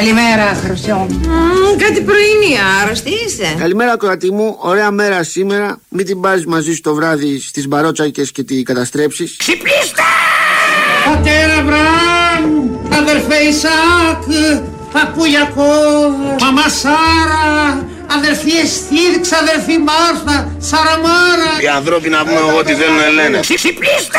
Καλημέρα, Χρυσό. κάτι πρωινή, άρρωστη είσαι. Καλημέρα, κορατή μου. Ωραία μέρα σήμερα. Μην την πάρεις μαζί σου το βράδυ στις μπαρότσακες και τη καταστρέψεις. Ξυπνήστε! Πατέρα Μπραμ, αδερφέ Ισάκ, παππούλιακο, μαμά Σάρα, αδερφή Εστίρ, ξαδερφή Μάρθα, Σαραμάρα. Οι ανθρώποι να πούμε ό,τι θέλουν λένε. Ξυπνήστε!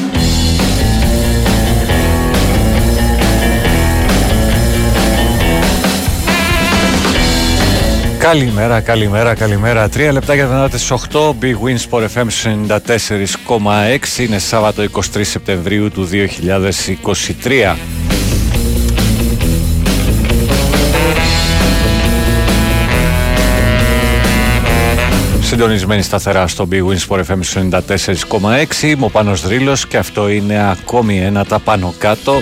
Καλημέρα, καλημέρα, καλημέρα. Τρία λεπτά για να στις 8. Big Wins for FM 94,6. Είναι Σάββατο 23 Σεπτεμβρίου του 2023. Συντονισμένη σταθερά στο Big Wins for FM 94,6. Είμαι ο Πάνος Δρύλος και αυτό είναι ακόμη ένα τα πάνω κάτω.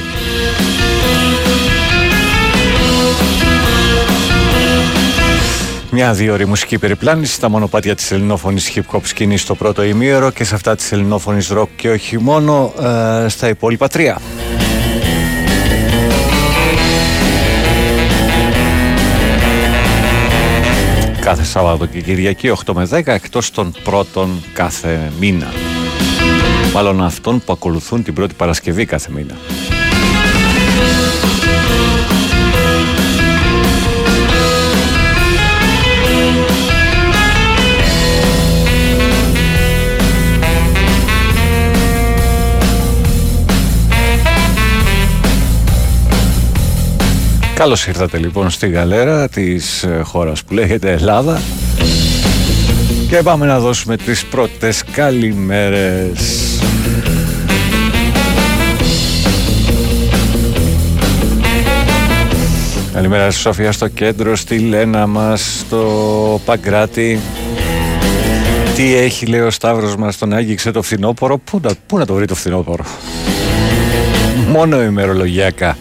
Μια δύο ώρη μουσική περιπλάνηση στα μονοπάτια της ελληνόφωνης hip hop σκηνή στο πρώτο ημίωρο και σε αυτά της ελληνόφωνης rock και όχι μόνο ε, στα υπόλοιπα τρία. Κάθε Σάββατο και Κυριακή 8 με 10 εκτός των πρώτων κάθε μήνα. Μάλλον αυτών που ακολουθούν την πρώτη Παρασκευή κάθε μήνα. Καλώς ήρθατε λοιπόν στη γαλέρα της ε, χώρας που λέγεται Ελλάδα και πάμε να δώσουμε τις πρώτες καλημέρες. Καλημέρα στη Σοφία στο κέντρο, στη Λένα μας, στο Παγκράτη. Τι έχει λέει ο Σταύρος μας, τον άγγιξε το φθινόπωρο; Πού να, πού να το βρει το φθινόπωρο; Μόνο ημερολογιακά.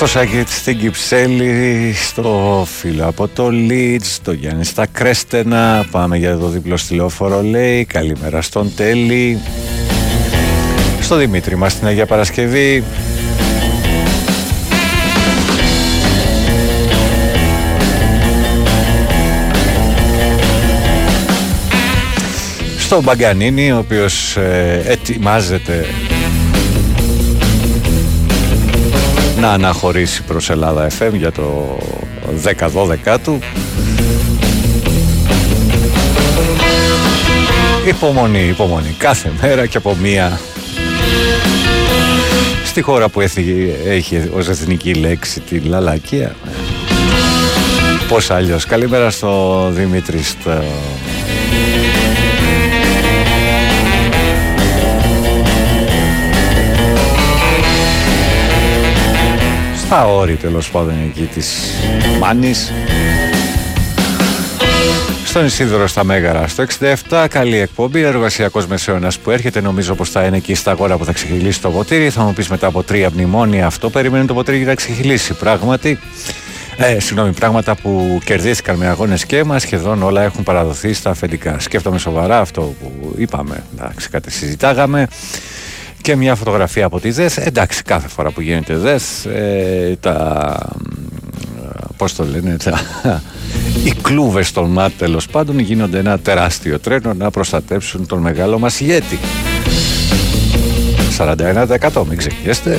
Στο Σάκη στην Κυψέλη, στο φίλο από το Λίτς, το Γιάννη στα Κρέστενα, πάμε για το διπλό στυλόφορο λέει, καλημέρα στον Τέλη, στο Δημήτρη μας την Αγία Παρασκευή, στο Μπαγκανίνη, ο οποίος ε, ετοιμάζεται να αναχωρήσει προς Ελλάδα FM για το 10-12 του. Υπομονή, υπομονή. Κάθε μέρα και από μία στη χώρα που έχει, έχει ως εθνική λέξη τη λαλακία. Πώς αλλιώς. Καλημέρα στο Δημήτρη στο στα όρη τέλος πάντων εκεί της Μάνης. Στον Ισίδωρο στα Μέγαρα στο 67 καλή εκπομπή εργασιακός μεσαίωνας που έρχεται. Νομίζω πως θα είναι εκεί στα αγόρα που θα ξεχυλήσει το ποτήρι. Θα μου πεις μετά από τρία μνημόνια αυτό περιμένει το ποτήρι να ξεχυλήσει πράγματι. Ε, συγγνώμη, πράγματα που κερδίστηκαν με αγώνες και μας σχεδόν όλα έχουν παραδοθεί στα αφεντικά. Σκέφτομαι σοβαρά αυτό που είπαμε. Εντάξει, κάτι συζητάγαμε και μια φωτογραφία από τη ΔΕΘ. Εντάξει, κάθε φορά που γίνεται ΔΕΘ, ε, τα. Πώς το λένε, τα, οι κλούβες των ΜΑΤ τέλος πάντων γίνονται ένα τεράστιο τρένο να προστατεύσουν τον μεγάλο μας ηγέτη. 41% μην ξεχνιέστε.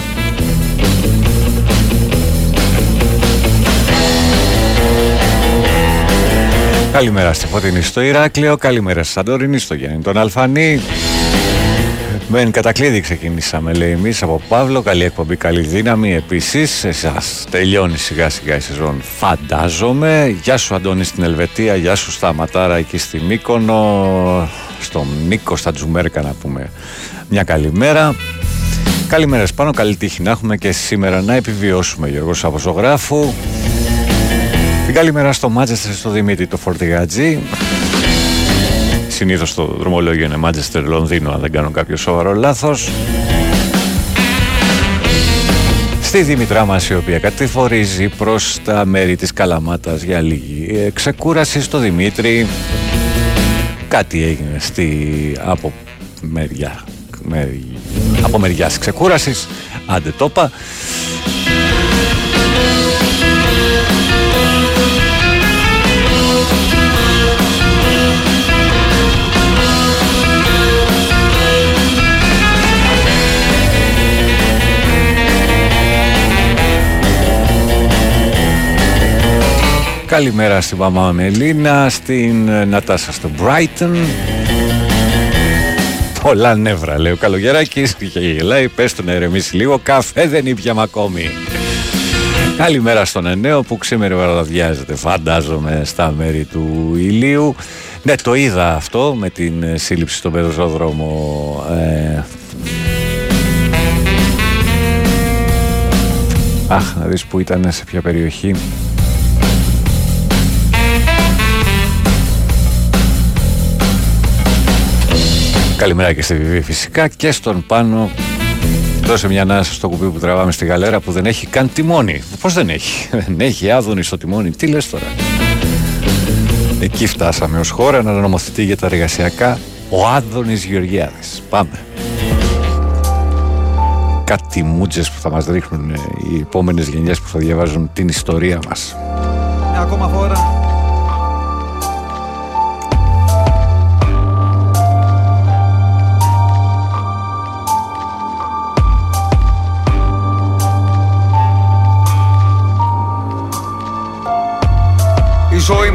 Καλημέρα στη Φωτεινή στο Ηράκλειο, καλημέρα στη Σαντορίνη, στο Γιάννη τον Αλφανή, Μεν κατακλείδη ξεκινήσαμε λέει εμείς από Παύλο. Καλή εκπομπή, καλή δύναμη. Επίσης εσάς τελειώνει σιγά σιγά η σεζόν Φαντάζομαι. Γεια σου Αντώνη στην Ελβετία. Γεια σου Σταματάρα εκεί στη Μύκονο. Στον Νίκο στα Τζουμέρκα να πούμε Μια καλημέρα Καλημέρα πάνω, καλή τύχη να έχουμε και σήμερα να επιβιώσουμε Γιώργος από ζωγράφου. Την καλημέρα στο Μάτσεστερ στο Δημήτρη το Φορτηγάτζι Συνήθως το δρομολόγιο είναι Manchester Λονδίνο, αν δεν κάνω κάποιο σοβαρό λάθος. Στη Δημητρά μας η οποία κατηφορίζει προς τα μέρη της Καλαμάτας για λίγη ε, ξεκούραση στο Δημήτρη. Κάτι έγινε στη, από μεριά μερι, από μεριάς ξεκούρασης. Άντε το Καλημέρα στην μαμά Μελίνα, στην ε, Νατάσα στο Brighton. Πολλά νεύρα, λέει ο Καλογεράκης και γελάει. Πες του να ηρεμήσει λίγο. Καφέ δεν ήπιαμε ακόμη. Καλημέρα στον Ενέο που ξήμερι βραδιάζεται, φαντάζομαι, στα μέρη του ηλίου. Ναι, το είδα αυτό με την ε, σύλληψη στον πεζόδρομο. Ε... Αχ, να δεις που ήταν, σε ποια περιοχή. Καλημέρα και στη Βιβί φυσικά και στον πάνω Δώσε μια ανάσα στο κουμπί που τραβάμε στη γαλέρα που δεν έχει καν τιμόνι. Πώς δεν έχει, δεν έχει άδωνη στο τιμόνι. Τι λες τώρα; Εκεί φτάσαμε ως χώρα να νομοθετεί για τα εργασιακά ο Άδωνης Γεωργιάδης. Πάμε. Κάτι μούτζε που θα μας ρίχνουν οι επόμενες γενιές που θα διαβάζουν την ιστορία μας. Μια ακόμα φορά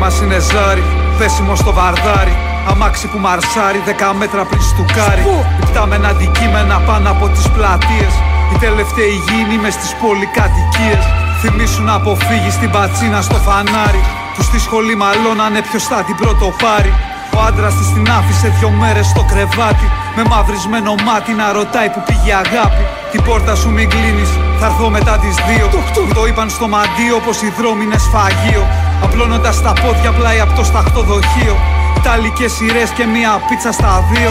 μας είναι ζάρι, δέσιμο στο βαρδάρι. Αμάξι που μαρσάρει δέκα μέτρα πριν στουκάρει. Υπτάμενα αντικείμενα πάνω από τις πλατείες. Οι τελευταίοι γίνοι μες στι πολυκατοικίες. Θυμήσουν να αποφύγεις την πατσίνα στο φανάρι. Που στη σχολή μαλώνανε ποιος θα την πρώτο πάρει. Ο άντρας της την άφησε δυο μέρες στο κρεβάτι. Με μαυρισμένο μάτι να ρωτάει που πήγε αγάπη. Την πόρτα σου μην κλείνεις, θα έρθω μετά τις δύο. Το είπαν στο μαντίο πως οι δρόμοι είναι σφαγείο. Απλώνοντας τα πόδια πλάι από το σταχτοδοχείο. Ιταλικές σειρές και μία πίτσα στα δύο.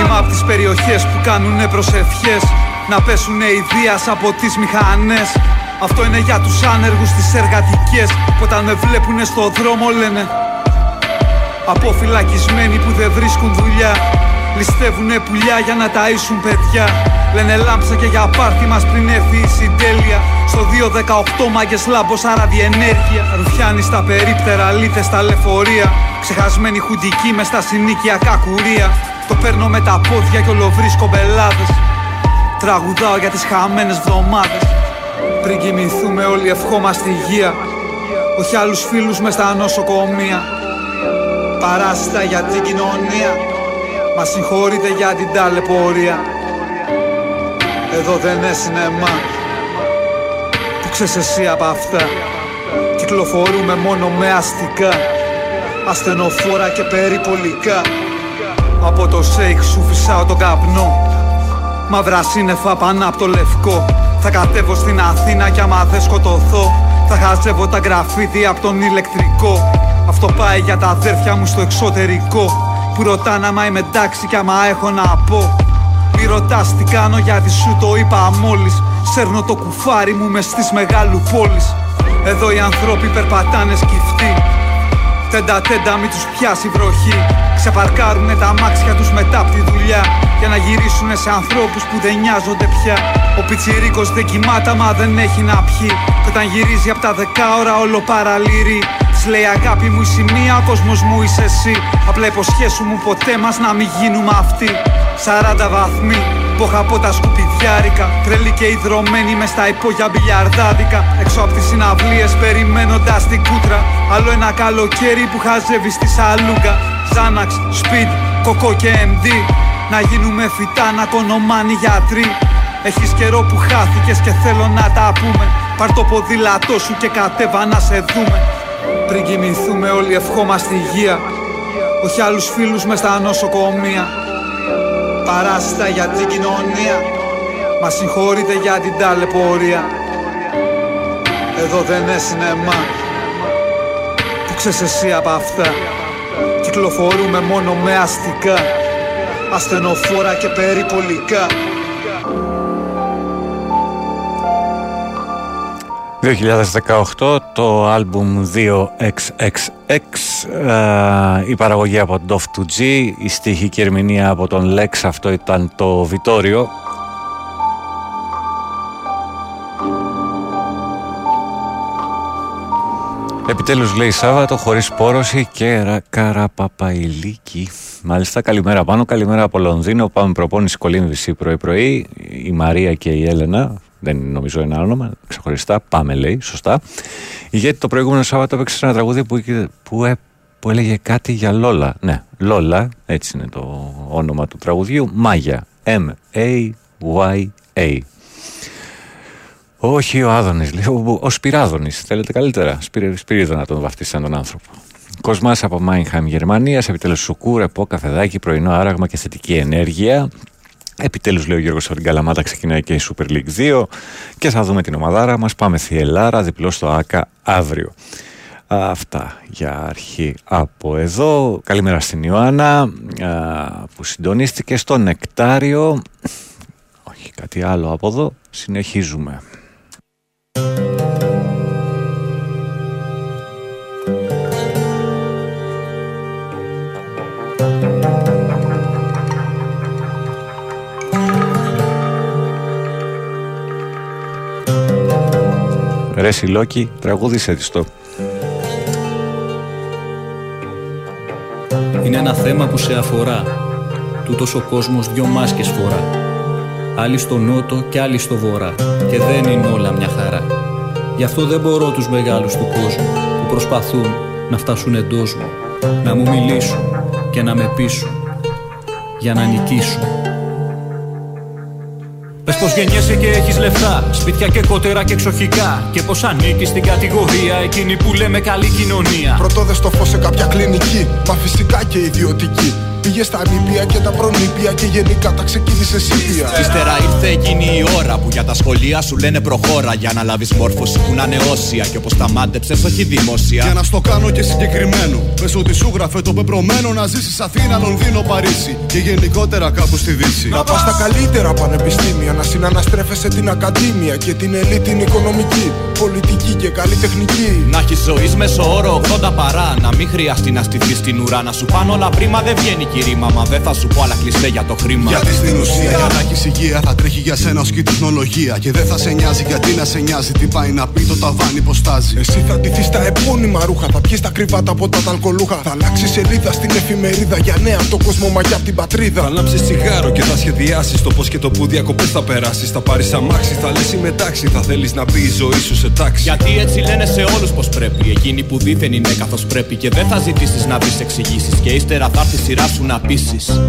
Είμαι από τις περιοχές που κάνουνε προσευχές. Να πέσουνε οι από τις μηχανές. Αυτό είναι για τους άνεργους τις εργατικές Που όταν με βλέπουνε στο δρόμο λένε Αποφυλακισμένοι που δεν βρίσκουν δουλειά Ληστεύουνε πουλιά για να ταΐσουν παιδιά. Λένε λάμψα και για πάρτι μας πριν έρθει η συντέλεια Στο 218 μάγκες λάμπος άρα διενέργεια Ρουφιάνοι στα περίπτερα, λίθες στα λεωφορεία. Ξεχασμένοι χουντικοί μες στα συνίκια κακουρία. Το παίρνω με τα πόδια και όλο βρίσκω μπελάδες. Τραγουδάω για τις χαμένες βδομάδες. Πριν κοιμηθούμε όλοι ευχόμαστε υγεία. Όχι άλλους φίλους μες στα νοσοκομεία. Παράσιτα για την κοινωνία Μα συγχωρείτε για την ταλαιπωρία. Εδώ δεν είναι σινεμά Που ξέρεις εσύ από αυτά. Κυκλοφορούμε μόνο με αστικά Ασθενοφόρα και περιπολικά. Από το σέικ σου φυσάω τον καπνό. Μαύρα σύννεφα πάνω από το λευκό. Θα κατέβω στην Αθήνα κι άμα δεν σκοτωθώ. Θα χαζεύω τα γραφίδια από τον ηλεκτρικό. Αυτό πάει για τα αδέρφια μου στο εξωτερικό που ρωτάνε άμα είμαι εντάξει κι άμα έχω να πω. Μη ρωτάς τι κάνω γιατί σου το είπα μόλις. Σέρνω το κουφάρι μου μες στις μεγάλου πόλεις. Εδώ οι άνθρωποι περπατάνε σκυφτοί. Τέντα τέντα μη τους πιάσει βροχή. Ξεπαρκάρουνε τα μάξια τους μετά από τη δουλειά. Για να γυρίσουνε σε ανθρώπους που δεν νοιάζονται πια. Ο πιτσιρίκος δεν κοιμάται μα δεν έχει να πιει. Κι όταν γυρίζει από τα δεκάωρα όλο παραλύρει λέει αγάπη μου η σημεία, ο κόσμος μου είσαι εσύ. Απλά υποσχέσου μου ποτέ μας να μην γίνουμε αυτοί 40 βαθμοί, πόχα από τα σκουπιδιάρικα. Τρελή και υδρωμένη μες στα υπόγεια μπιλιαρδάδικα. Έξω από τις συναυλίες περιμένοντας την κούτρα. Άλλο ένα καλοκαίρι που χαζεύει στη σαλούγκα. Ζάναξ, σπιτ, κοκό και MD Να γίνουμε φυτά, να κονομάνει γιατροί. Έχεις καιρό που χάθηκες και θέλω να τα πούμε. Πάρ το ποδήλατό σου και κατέβα να σε δούμε πριν κοιμηθούμε όλοι ευχόμαστε υγεία. Όχι άλλους φίλους μες στα νοσοκομεία Παράσιτα για την κοινωνία. Μα συγχωρείτε για την ταλαιπωρία. Εδώ δεν είναι σινεμά Που ξέρεις εσύ από αυτά. Κυκλοφορούμε μόνο με αστικά. Ασθενοφόρα και περιπολικά 2018 το άλμπουμ 2XXX ε, η παραγωγή από τον Dove 2G η στίχη και ερμηνεία από τον Lex αυτό ήταν το Βιτόριο Επιτέλους λέει Σάββατο χωρίς πόρωση και καραπαπαϊλίκη. Μάλιστα καλημέρα πάνω, καλημέρα από Λονδίνο. Πάμε προπόνηση κολύμβηση πρωί πρωί. Η Μαρία και η Έλενα δεν είναι νομίζω ένα όνομα, ξεχωριστά. Πάμε λέει, σωστά. Γιατί το προηγούμενο Σάββατο έπαιξε ένα τραγούδι που, που, ε, που έλεγε κάτι για Λόλα. Ναι, Λόλα, έτσι είναι το όνομα του τραγουδιού. Μάγια. M-A-Y-A. Όχι ο Άδωνης, λέει, ο, ο Σπυράδωνης. Θέλετε καλύτερα; Σπυρίδο να τον βαφτίσει τον άνθρωπο. Κοσμάς από Μάινχαμ, Γερμανίας. Επιτέλους σουκού, ρεπό, καφεδάκι, πρωινό άραγμα και θετική ενέργεια. Επιτέλους λέει ο Γιώργος από την Καλαμάτα ξεκινάει και η Super League 2 και θα δούμε την ομαδάρα μας. Πάμε Θιελάρα, διπλό στο ΆΚΑ αύριο. Αυτά για αρχή από εδώ. Καλημέρα στην Ιωάννα που συντονίστηκε στο Νεκτάριο. Όχι κάτι άλλο από εδώ. Συνεχίζουμε. Ρε Σιλόκη, τραγούδισε της το. Είναι ένα θέμα που σε αφορά. Τούτος ο κόσμος δυο μάσκες φορά. Άλλοι στο νότο και άλλοι στο βορρά. Και δεν είναι όλα μια χαρά. Γι' αυτό δεν μπορώ τους μεγάλους του κόσμου που προσπαθούν να φτάσουν εντός μου. Να μου μιλήσουν και να με πείσουν. Για να νικήσουν. Πες πως γεννιέσαι και έχεις λεφτά Σπίτια και κότερα και εξοχικά Και πως ανήκεις στην κατηγορία Εκείνη που λέμε καλή κοινωνία. Πρωτόδες στο φως σε κάποια κλινική Μα φυσικά και ιδιωτική Πήγες στα νήπια και τα προνήπια και γενικά τα ξεκίνησε σύπια. Ύστερα ήρθε εκείνη η ώρα που για τα σχολεία σου λένε προχώρα. Για να λάβεις μόρφωση που να είναι όσια και όπως τα μάντεψε, όχι δημόσια. Για να στο κάνω και συγκεκριμένο. Πες ότι σου γράφε το πεπρωμένο να ζήσει Αθήνα, Λονδίνο, Παρίσι και γενικότερα κάπου στη Δύση. Να πας στα καλύτερα πανεπιστήμια, να συναναστρέφεσαι την ακαδήμια και την ελίτ την οικονομική, πολιτική και καλλιτεχνική. Να έχεις ζωής μέσω όρο 80 παρά. Να μην χρειαστεί να στηθείς στην ουρά, να σου πάνω όλα πρίμα δεν βγαίνει κηρύμα. Μα δεν θα σου πω άλλα κλειστέ για το χρήμα. Γιατί στην ουσία για να έχει υγεία θα τρέχει για σένα ως και η τεχνολογία. Και δεν θα σε νοιάζει γιατί να σε νοιάζει τι πάει να πει το ταβάνι πώ στάζει. Εσύ θα ντυθείς τα επώνυμα ρούχα. Θα πιεις τα κρυβάτα από τα ταλκολούχα. Θα αλλάξει σελίδα στην εφημερίδα για νέα από τον κόσμο μα και από την πατρίδα. Θα λάμψει τσιγάρο και θα σχεδιάσεις το πώς και το που διακοπές θα περάσεις. Θα πάρεις αμάξι, θα λες μετάξι. Θα θέλεις να μπει η ζωή σου σε τάξη. Γιατί έτσι λένε σε όλους πως πρέπει. Εκείνοι που δίθεν είναι καθώς πρέπει. Και δεν θα ζητήσεις να βρει εξηγήσεις. Και ύστερα θα έρθει σειρά σου να πείσεις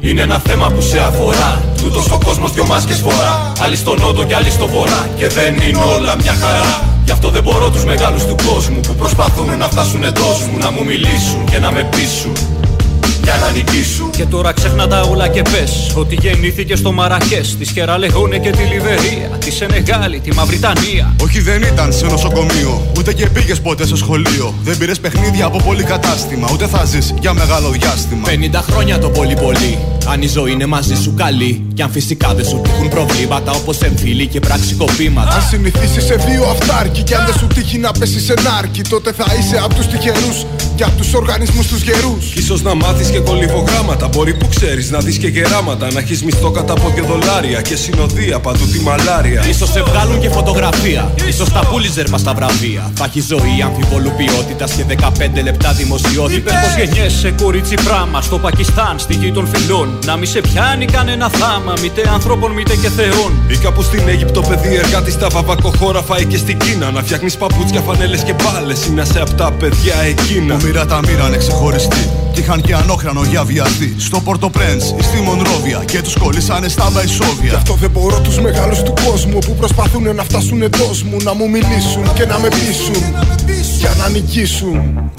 Είναι ένα θέμα που σε αφορά. Τούτος ο κόσμος δυο μάσκες φορά. Άλλοι στο νότο και άλλοι στο βορρά. Και δεν είναι όλα μια χαρά. Γι' αυτό δεν μπορώ τους μεγάλους του κόσμου Που προσπαθούν να φτάσουν εντός μου Να μου μιλήσουν και να με πείσουν για να νικήσουν. Και τώρα ξέχνα τα όλα και πες ότι γεννήθηκε στο Μαρακές, της Χεραλεγόνε και τη Λιβερία, τη Σενεγάλη, τη Μαυριτανία. Όχι, δεν ήταν σε νοσοκομείο, ούτε και πήγες ποτέ στο σχολείο. Δεν πήρες παιχνίδια από πολύ κατάστημα, ούτε θα ζεις για μεγάλο διάστημα. 50 χρόνια το πολύ πολύ. Αν η ζωή είναι μαζί σου καλή, και αν φυσικά δεν σου τύχουν προβλήματα όπως εμφύλοι και πραξικοπήματα. Αν συνηθίσεις σε δύο αυτάρκη, και αν δεν σου τύχει να πέσεις σε νάρκη, τότε θα είσαι από τους τυχερούς και από τους οργανισμούς τους γερούς. σω να μάθεις και κολυβογράμματα. Μπορεί που ξέρεις να δεις και γεράματα. Να έχεις μισθό κατά πόδια δολάρια και συνοδεία παντού τη μαλάρια. σω σε βγάλουν και φωτογραφία. σω τα πούλιζερ μας τα βραβεία. Θα έχει ζωή αμφιβολού ποιότητας και 15 λεπτά δημοσιότητας. Είπε πω γεννιέσαι κορίτσι πράμα στο Πακιστάν, στη γη των φιλών. Να μη σε πιάνει κανένα θάμα, μήτε ανθρώπων μήτε και θεών. Ή κάπου στην Αίγυπτο παιδί εργάτης στα βαβακοχώρα φάει και στην Κίνα. Να φτιάχνεις παπούτσια, φανέλες και μπάλες. Είναι σε αυτά παιδιά εκείνα όνειρα τα μοίρανε ξεχωριστή. Κι είχαν και ανόχρανο για βιαστή. Στο Πόρτο ή στη Μονρόβια και τους κολλήσανε στα βαϊσόβια. Γι' αυτό δεν μπορώ τους μεγάλους του κόσμου που προσπαθούν να φτάσουν εντός μου. Να μου μιλήσουν και να με πείσουν. Για να νικήσουν.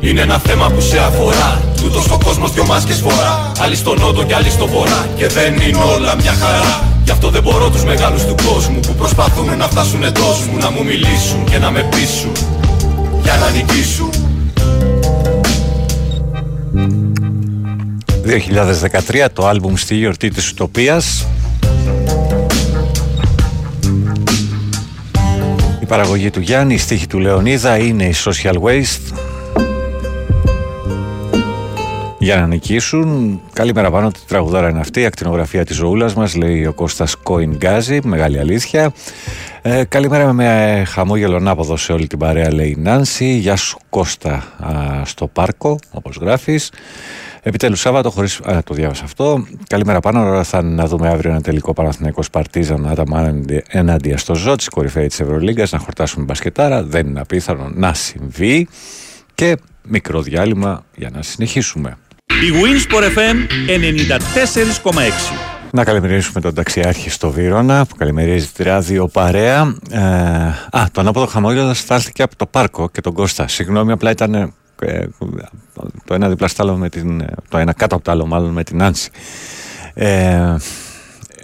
Είναι ένα θέμα που σε αφορά Τούτος ο κόσμος δυο μάσκες φορά. Άλλοι στο νότο και άλλοι στο βορρά. Και δεν είναι όλα μια χαρά. Γι' αυτό δεν μπορώ τους μεγάλους του κόσμου Που προσπαθούν να φτάσουν εντός μου Να μου μιλήσουν και να με πείσουν Για να νικήσουν. 2013 το άλμπουμ στη γιορτή της Ουτοπίας. Η παραγωγή του Γιάννη, η στίχη του Λεωνίδα είναι η Social Waste για να νικήσουν. Καλημέρα πάνω, τη τραγουδάρα είναι αυτή. Η ακτινογραφία της ζωούλα μας, λέει ο Κώστας Κόιν Γκάζι. Μεγάλη αλήθεια. Ε, καλημέρα με χαμόγελο ανάποδο σε όλη την παρέα, λέει η Νάνση. Γεια σου Κώστα α, στο πάρκο, όπως γράφεις. Επιτέλους Σάββατο, χωρίς. το διάβασα αυτό. Καλημέρα πάνω. Θα να δούμε αύριο ένα τελικό Παναθηναϊκός Παρτίζαν άταμα ενάντια στο ζώτ, κορυφαίη της Ευρωλίγκας, να χορτάσουμε μπασκετάρα. Δεν είναι απίθανο να συμβεί. Και μικρό διάλειμμα για να συνεχίσουμε. Η Winsport FM 94,6 να καλημερίσουμε τον ταξιάρχη στο Βύρονα που καλημερίζει τη ράδιο παρέα. Ε, α, το ανάποδο χαμόγελο στάλθηκε από το πάρκο και τον Κώστα. Συγγνώμη, απλά ήταν ε, το ένα δίπλα στο άλλο με την. Το ένα κάτω από το άλλο, μάλλον με την Άνση. Ε,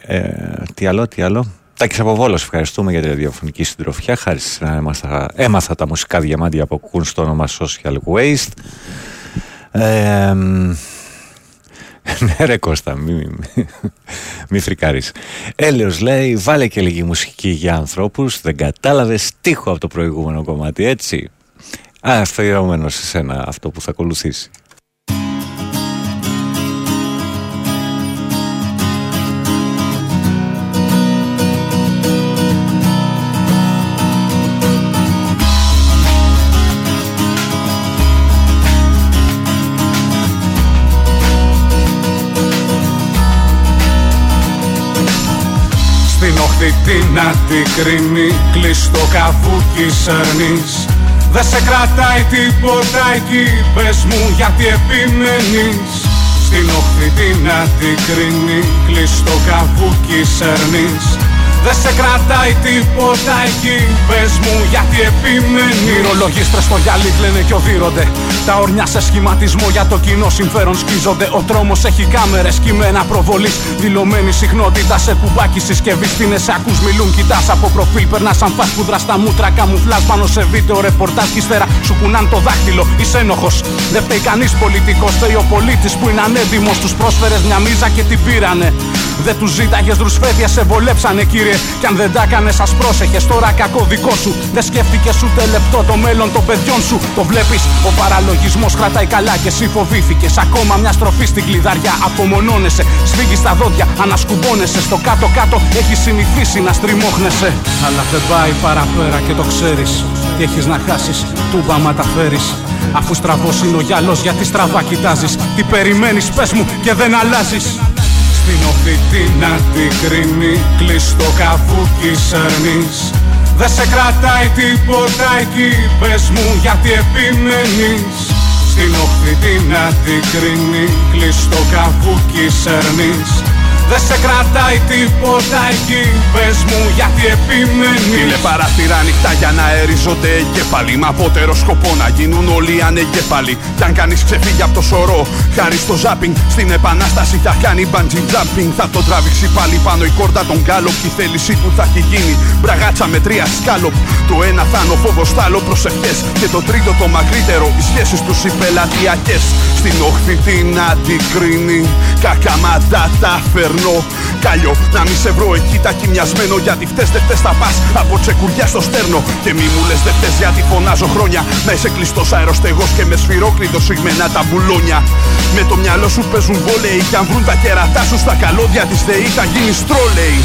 ε, τι άλλο, τι άλλο. Τάκης από Βόλος, ευχαριστούμε για τη ραδιοφωνική συντροφιά. Χάρη να έμαθα, έμαθα τα μουσικά διαμάντια που ακούν στο όνομα Social Waste. Ε, ναι ρε Κώστα, μη, μη, μη φρικάρεις. Έλεος λέει, βάλε και λίγη μουσική για ανθρώπους, δεν κατάλαβες τείχο από το προηγούμενο κομμάτι, έτσι. Α, αφιερωμένο σε σένα αυτό που θα ακολουθήσει. Την αντικρίνει Κλειστό καβούκι σέρνεις Δε σε κρατάει τίποτα εκεί Πες μου γιατί επιμένεις. Στην όχθη την αντικρίνει Κλειστό καβούκι σέρνεις δεν σε κρατάει τίποτα εκεί. Πες μου γιατί επιμένεις. Μυρολογίστρες στο γυαλί λένε και οδύρονται. Τα ορνιά σε σχηματισμό για το κοινό συμφέρον σκίζονται. Ο τρόμος έχει κάμερες κειμένα προβολής. Δηλωμένη συχνότητα σε κουμπάκι συσκευής. Στην εσάκους μιλούν κοιτάς από προφίλ. Περνάς σαν φας που δρά στα μούτρα. Καμουφλάς πάνω σε βίντεο ρεπορτάζ Κι ύστερα σου κουνάν το δάχτυλο Είσαι ένοχος. Δεν φταίει κανείς πολιτικός Φταίει ο πολίτης που είναι ανέδημος Τους πρόσφερες μια μίζα και την πήρανε. Δεν τους ζήταγες ρουσφέδια, σε βολέψανε κύριε. Κι αν δεν τα έκανες, σα πρόσεχες. Τώρα κακό δικό σου. Δεν σκέφτηκες ούτε λεπτό το μέλλον των παιδιών σου. Το βλέπεις, ο παραλογισμός κρατάει καλά και εσύ φοβήθηκες. Ακόμα μια στροφή στην κλειδαριά. Απομονώνεσαι, σφίγγεις τα δόντια, ανασκουμπώνεσαι. Στο κάτω-κάτω έχει συνηθίσει να στριμώχνεσαι. Αλλά δεν πάει παραπέρα και το ξέρεις. Τι έχεις να χάσεις, τούμπα μα τα φέρεις. Αφού στραβός είναι ο γυαλός, γιατί στραβά κοιτάζεις. Τι περιμένεις, πες μου και δεν αλλάζεις. Στην όχθη την αντικρίνει Κλειστό καβούκι σέρνεις Δε σε κρατάει τίποτα εκεί Πες μου γιατί επιμένεις Στην όχθη την αντικρίνει Κλειστό καβούκι σέρνεις δεν σε κρατάει τίποτα εκεί. Πες μου γιατί επιμένεις. Είναι παραθυρά ανοιχτά για να αεριζονται εγκέφαλοι Μα απότερο σκοπό να γίνουν όλοι ανεγκέφαλοι. Κι αν κανείς ξεφύγει από το σωρό Χάρη στο ζάπινγκ στην επανάσταση θα κάνει bungee jumping. Θα το τραβήξει πάλι πάνω η κόρτα των γκάλοπ Κι η θέλησή του θα έχει γίνει. Μπραγάτσα με τρία σκάλοπ. Το ένα θα είναι ο φόβος, το άλλο προσευχές. Και το τρίτο το μακρύτερο οι σχέσεις τους οι πελατειακές. Στην όχθη την αντικρίνει Κακαμάτα τα φέρνει περνώ Κάλιο να μη σε βρω εκεί τα κοιμιασμένο Γιατί φταίς δεν φταίς θα πας. Από τσεκουριά στο στέρνο. Και μη μου λες δεν φταίς γιατί φωνάζω χρόνια. Να είσαι κλειστός αεροστεγός και με σφυρόκλητο συγμένα τα μπουλόνια. Με το μυαλό σου παίζουν βόλεϊ Κι αν βρουν τα κερατά σου στα καλώδια της ΔΕΗ θα γίνεις στρόλεϊ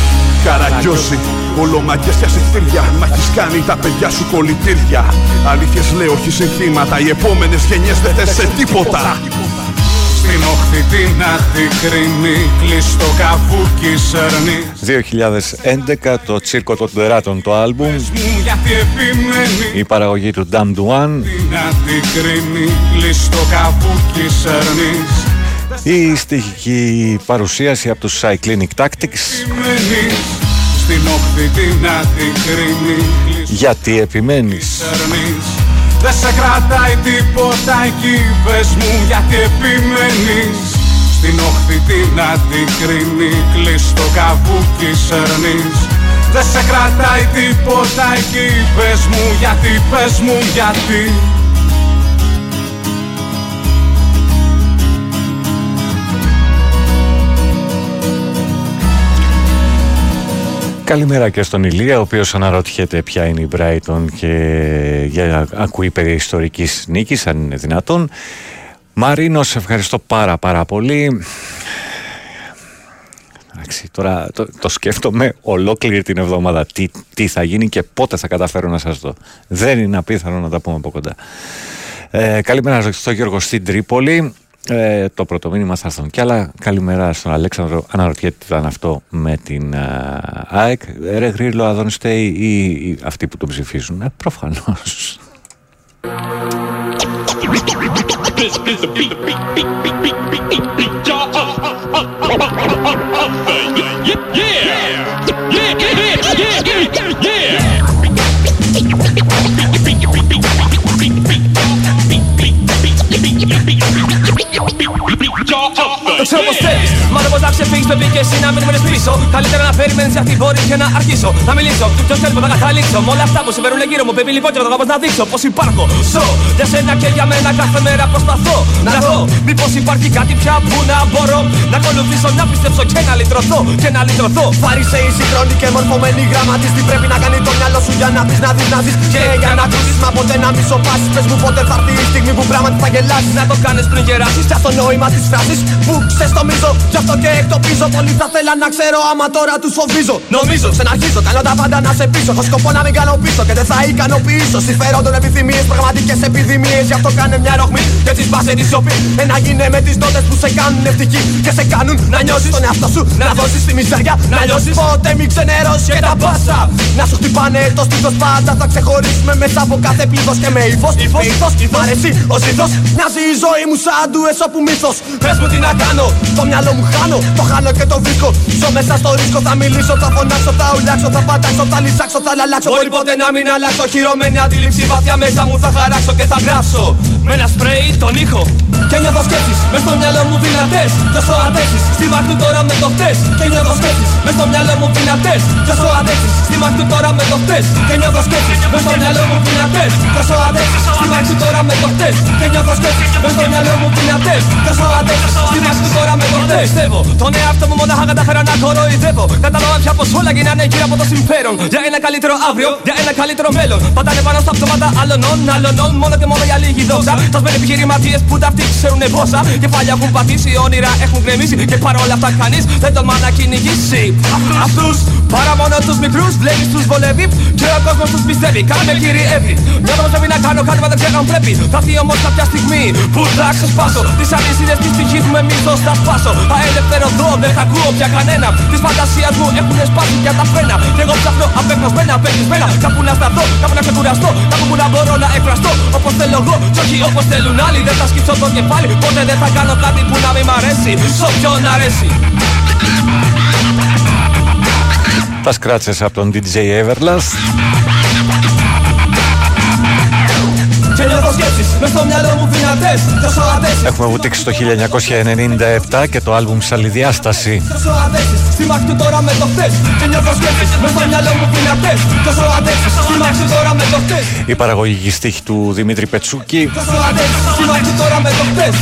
Καραγκιόζη, ολομακές και ασυχτήρια Μα έχεις κάνει τα παιδιά σου κολλητήρια. Αλήθειες λέω όχι συνθήματα. Οι επόμενες γενιές δεν θες σε τίποτα στην όχθη την αντικρίνη Κλειστό καβούκι σέρνει 2011 το Τσίρκο των Τεράτων το άλμπουμ. Η παραγωγή του Damn Duan Την αντικρίνη Κλειστό καβούκι σέρνεις Η στοιχική παρουσίαση από τους Cyclinic Tactics. Στην όχθη την αντικρίνη Γιατί επιμένεις; Δεν σε κρατάει τίποτα εκεί Πες μου γιατί επιμένεις. Στην όχθη την αντικρίνει Κλείστο καβούκι σέρνεις Δεν σε κρατάει τίποτα εκεί Πες μου γιατί, πες μου γιατί Καλημέρα και στον Ηλία, ο οποίος αναρωτιέται ποια είναι η Brighton και για, ακούει περί ιστορικής νίκης, αν είναι δυνατόν. Μαρίνο, σε ευχαριστώ πάρα πάρα πολύ. Εντάξει, τώρα το, το σκέφτομαι ολόκληρη την εβδομάδα τι, τι θα γίνει και πότε θα καταφέρω να σας δω. Δεν είναι απίθανο να τα πούμε από κοντά. Ε, καλημέρα στο Γιώργο στην Τρίπολη. Ε, το πρώτο μήνυμα θα έρθουν κι άλλα. Καλημέρα στον Αλέξανδρο. Αναρωτιέται τι ήταν αυτό με την uh, ΑΕΚ. Ρε Γρήλο, Αδόνιστε ή, ή αυτοί που τον ψηφίζουν; Ε, προφανώς. Το ξέρω πως θέλεις. Μα δεν πως να ξεφύγεις πρέπει και εσύ να μην με πίσω Καλύτερα να περιμένεις γιατί μπορεί και να αρχίσω. Να μιλήσω, ποιος θέλει που θα καταλήξω. Με όλα αυτά που συμβαίνουν γύρω μου Πρέπει λοιπόν και το να δείξω πως υπάρχω. Ζω για σένα και για μένα κάθε μέρα προσπαθώ Να δω. Μήπως υπάρχει κάτι πια που να μπορώ Να ακολουθήσω, να πιστέψω και να λυτρωθώ Και να λυτρωθώ. Φαρισαίοι σύγχρονοι και μορφωμένοι γραμματιστοί Πρέπει να κάνει το μυαλό σου για να δεις, να δεις, να δεις Και για να ακούσεις μα ποτέ να μη σοπάσεις. Πες μου πότε θα έρθει η στιγμή που πράγματι θα γελάσεις Να το κάνεις πριν γεράσεις Πια στο νόημα της φράσης που ξεστομίζω Γι' αυτό και εκτοπίζω. Πολύ θα θέλα να ξέρω άμα τώρα τους φοβίζω. Νομίζω, ξεναρχίζω, κάνω τα πάντα να σε πείσω. Έχω σκοπό να μην κάνω πίσω και δεν θα ικανοποιήσω. Συμφέροντων επιθυμίες, πραγματικές επιδημίες Γι' αυτό κάνε μια ροχμή και τις μπάσε τη σιωπή. Ένα γίνε με τις νότες που σε κάνουν ευτυχή. Και σε κάνουν να νιώσεις τον εαυτό σου Να δώσεις τη μιζέρια, να νιώσεις Ποτέ μην ξενερώσει και τα μπάσα. Να σου χτυπάνε το στήθος πάντα Θα ξεχωρίσουμε μέσα από κάθε πλήθος και με ύφος. Με ύφος, μ' αρέσει ο ζήθος Μοιάζει η ζωή μου σαν του εσώπου μύθος Πες μου τι να κάνω, το μυαλό μου χάνω. Το χάνω και το βρίσκω, ζω μέσα στο ρίσκο. Θα μιλήσω, θα φωνάξω, θα ουλάξω Θα πατάξω, θα λυσάξω, θα λαλάξω. Μπορεί ποτέ να μην αλλάξω. Χειρωμένη αντίληψη βαθιά μέσα μου θα χαράξω και θα γράψω. Με ένα σπρέι τον ήχο. Και νιώθω σκέψεις, μες στο μυαλό μου δυνατές. Κι όσο αντέξεις, στη μάχη τώρα με το χτες. Και νιώθω σκέψεις, μες στο μυαλό μου δυνατές. Κι όσο αντέξεις, στη μάχη τώρα με το χτες. Και νιώθω σκέψεις, μες στο μυαλό μου δυνατές. Κι όσο αντέξεις, στη μάχη τώρα με το χτες. Και νιώθω σκέψεις, μες στο μυαλό μου δυνατές Κι όσο αντέξεις, στη μάχη τώρα με το χτες Πιστεύω, τον εαυτό μου μονάχα καταφέρα να κοροϊδεύω. Κατάλαβα πια πως όλα γίνανε γύρω από το συμφέρον. Για ένα καλύτερο αύριο, για ένα καλύτερο μέλλον. Πάντα είναι πάνω στα πτώματα άλλων, άλλων Μόνο και μόνο για λίγη δόξα Τασμένοι επιχειρηματίες που ταυτοί ξέρουνε πόσα. Κεφάλια έχουν πατήσει, όνειρα έχουν γκρεμίσει. Και παρόλα αυτά κανείς δεν τολμά να κυνηγήσει. Αυτούς παρά μόνο τους μικρούς βλέπεις τους βολεύει. Και ο κόσμος τους πιστεύει, κάνε κυριεύει Νιώθω πως πρέπει να κάνω κάτι μα δεν ξέρω αν πρέπει. Θα έρθει όμως κάποια στιγμή που θα ξεσπάσω Τις αλυσίδες της ψυχής μου εμείς θα σπάσω Θα ελευθερωθώ, δεν θα ακούω πια κανένα. Της φαντασίας μου έχουν σπάσει πια τα φρένα. Και εγώ ψάχνω απεγνωσμένα, απεγνωσμένα Κάπου να σταθώ, κάπου να ξεκουραστώ Κάπου που να μπορώ να εκφραστώ. Όπως θέλω εγώ κι όχι όπως θέλουν άλλοι. Δεν θα σκύψω το κεφάλι, ποτέ δεν θα κάνω κάτι που να μην μ' αρέσει. Σ' όποιον αρέσει. Τα σκράτσες από τον DJ Everlast. Και νιώθω σκέψεις, μες στο μυαλό μου δυνατές. Κι όσο αντέσεις, Έχουμε βουτήξει το 1997 και το άλμπουμ Σαλιδιάσταση. κι όσο αντέσεις Στη μάχη του τώρα με το χτες Και νιώθω σκέψεις, μες στο μυαλό μου δυνατές. Κι όσο αντέσεις, στη μάχη του τώρα με το χτες Η παραγωγική στίχη του Δημήτρη Πετσούκη. Κι όσο αντέσεις, στη μάχη του τώρα με το χτες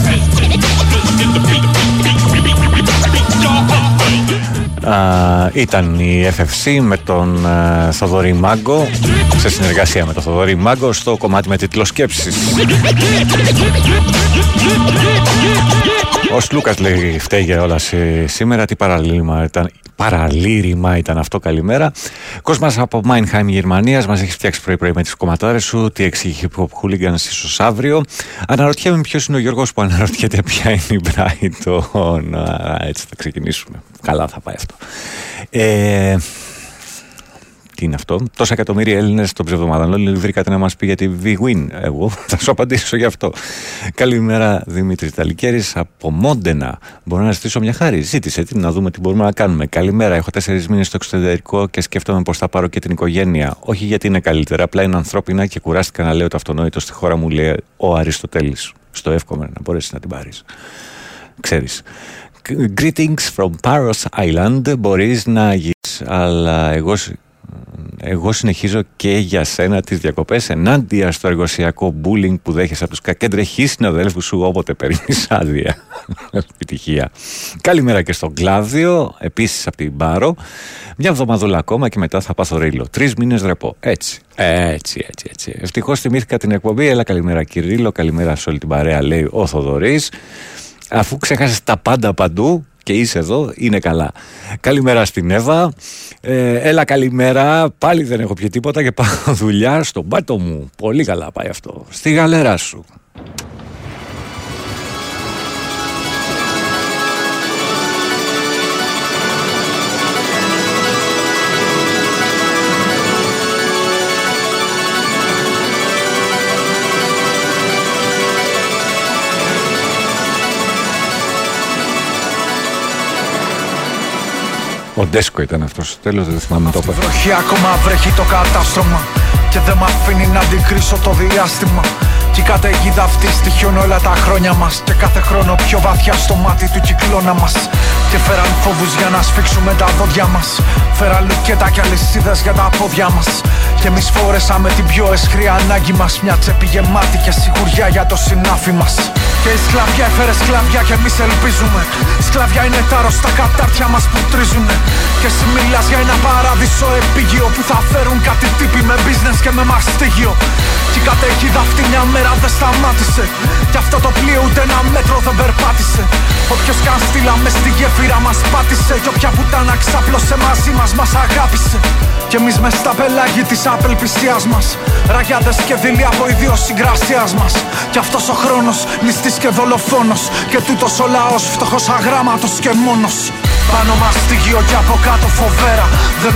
Α, ήταν η FFC με τον α, Θοδωρή Μάγκο σε συνεργασία με τον Θοδωρή Μάγκο στο κομμάτι με τίτλο Σκέψης. Ο Λούκας λέει φταίει για όλα σε- σήμερα. Τι παραλήρημα ήταν, παραλήρημα ήταν αυτό. Καλημέρα. Κόσμας από Μάινχάιμ Γερμανίας μας έχει φτιάξει πρωί-πρωί με τις κομματάρες σου. Τι εξηγεί hip hop hooligans ίσως αύριο. Αναρωτιέμαι ποιος είναι ο Γιώργος που αναρωτιέται ποια είναι η Brighton. Α, Έτσι θα ξεκινήσουμε. Καλά θα πάει αυτό. Ε, Τι είναι αυτό. Τόσα εκατομμύρια Έλληνες το ψευδομαδανόλη βρήκατε να μας πει για τη V-Win. Εγώ θα σου απαντήσω γι' αυτό. Καλημέρα Δημήτρη Ταλικέρης από Μόντενα. Μπορώ να ζητήσω μια χάρη; Ζήτησε τι να δούμε τι μπορούμε να κάνουμε. Καλημέρα. Έχω τέσσερις μήνες στο εξωτερικό και σκέφτομαι πώ θα πάρω και την οικογένεια. Όχι γιατί είναι καλύτερα, απλά είναι ανθρώπινα και κουράστηκα να λέω το αυτονόητο στη χώρα μου, λέει ο Αριστοτέλης. Στο εύχομαι να μπορέσεις να την πάρεις. Ξέρεις. Greetings from Paros Island. Μπορείς να γυρίσει, αλλά εγώ εγώ συνεχίζω και για σένα τις διακοπές ενάντια στο εργοσιακό bullying που δέχεσαι από τους κακέντρεχείς συναδέλφους σου όποτε παίρνεις άδεια. Επιτυχία. Καλημέρα και στον Κλάδιο, επίσης από την Πάρο. Μια εβδομαδούλα ακόμα και μετά θα πάθω ρίλο. Τρεις μήνες ρεπό. Έτσι. Έτσι, έτσι, έτσι. Ευτυχώς θυμήθηκα την εκπομπή. Έλα, καλημέρα Κυρίλο, καλημέρα σε όλη την παρέα, λέει ο Θοδωρής. Αφού ξέχασες τα πάντα παντού, και είσαι εδώ, είναι καλά. Καλημέρα στην Εύα. Ε, έλα καλημέρα. Πάλι δεν έχω πιει τίποτα και πάω δουλειά στον πάτο μου. Πολύ καλά πάει αυτό. Στη γαλέρα σου. Ο Ντέσκο ήταν αυτός. Τέλος δεν θυμάμαι το Η βροχή ακόμα βρέχει το κατάστρωμα. Και δεν με αφήνει να αντικρίσω το διάστημα. Κι η καταιγίδα αυτή στοιχειώνει όλα τα χρόνια μας. Και κάθε χρόνο πιο βαθιά στο μάτι του κυκλώνα μας. Και φέραν φόβους για να σφίξουμε τα δόντια μας. Φέραν λουκέτα και αλυσίδες για τα πόδια μας. Και εμείς φόρεσαμε την πιο εσχρή ανάγκη μας. Μια τσέπη γεμάτη και σιγουριά για το συνάφι μας. Και η σκλαβιά έφερε σκλαβιά και εμείς ελπίζουμε. Σκλαβιά είναι τα στα κατάρτια μας που τρίζουνε. Και εσύ μιλάς για ένα παράδεισο επίγειο που θα φέρουν κάτι τύποι με business και με μαστίγιο. Και η καταιγίδα αυτή μια μέρα δεν σταμάτησε. Και αυτό το πλοίο ούτε ένα μέτρο δεν περπάτησε. Όποιος καν στείλαμε στη γέφυρα μας πάτησε. Και όποια πουτάνα ξάπλωσε μαζί μας μας αγάπησε. Και εμείς μες στα πελάγη της απελπισίας μας. Ραγιάδες και δειλή από ιδιοσυγκρασία μας. Και αυτός ο χρόνος νηστή και δολοφόνος. Και τούτος ο λαός φτωχός αγράμματος και μόνος. Πάνω μα γιο και από κάτω φοβέρα.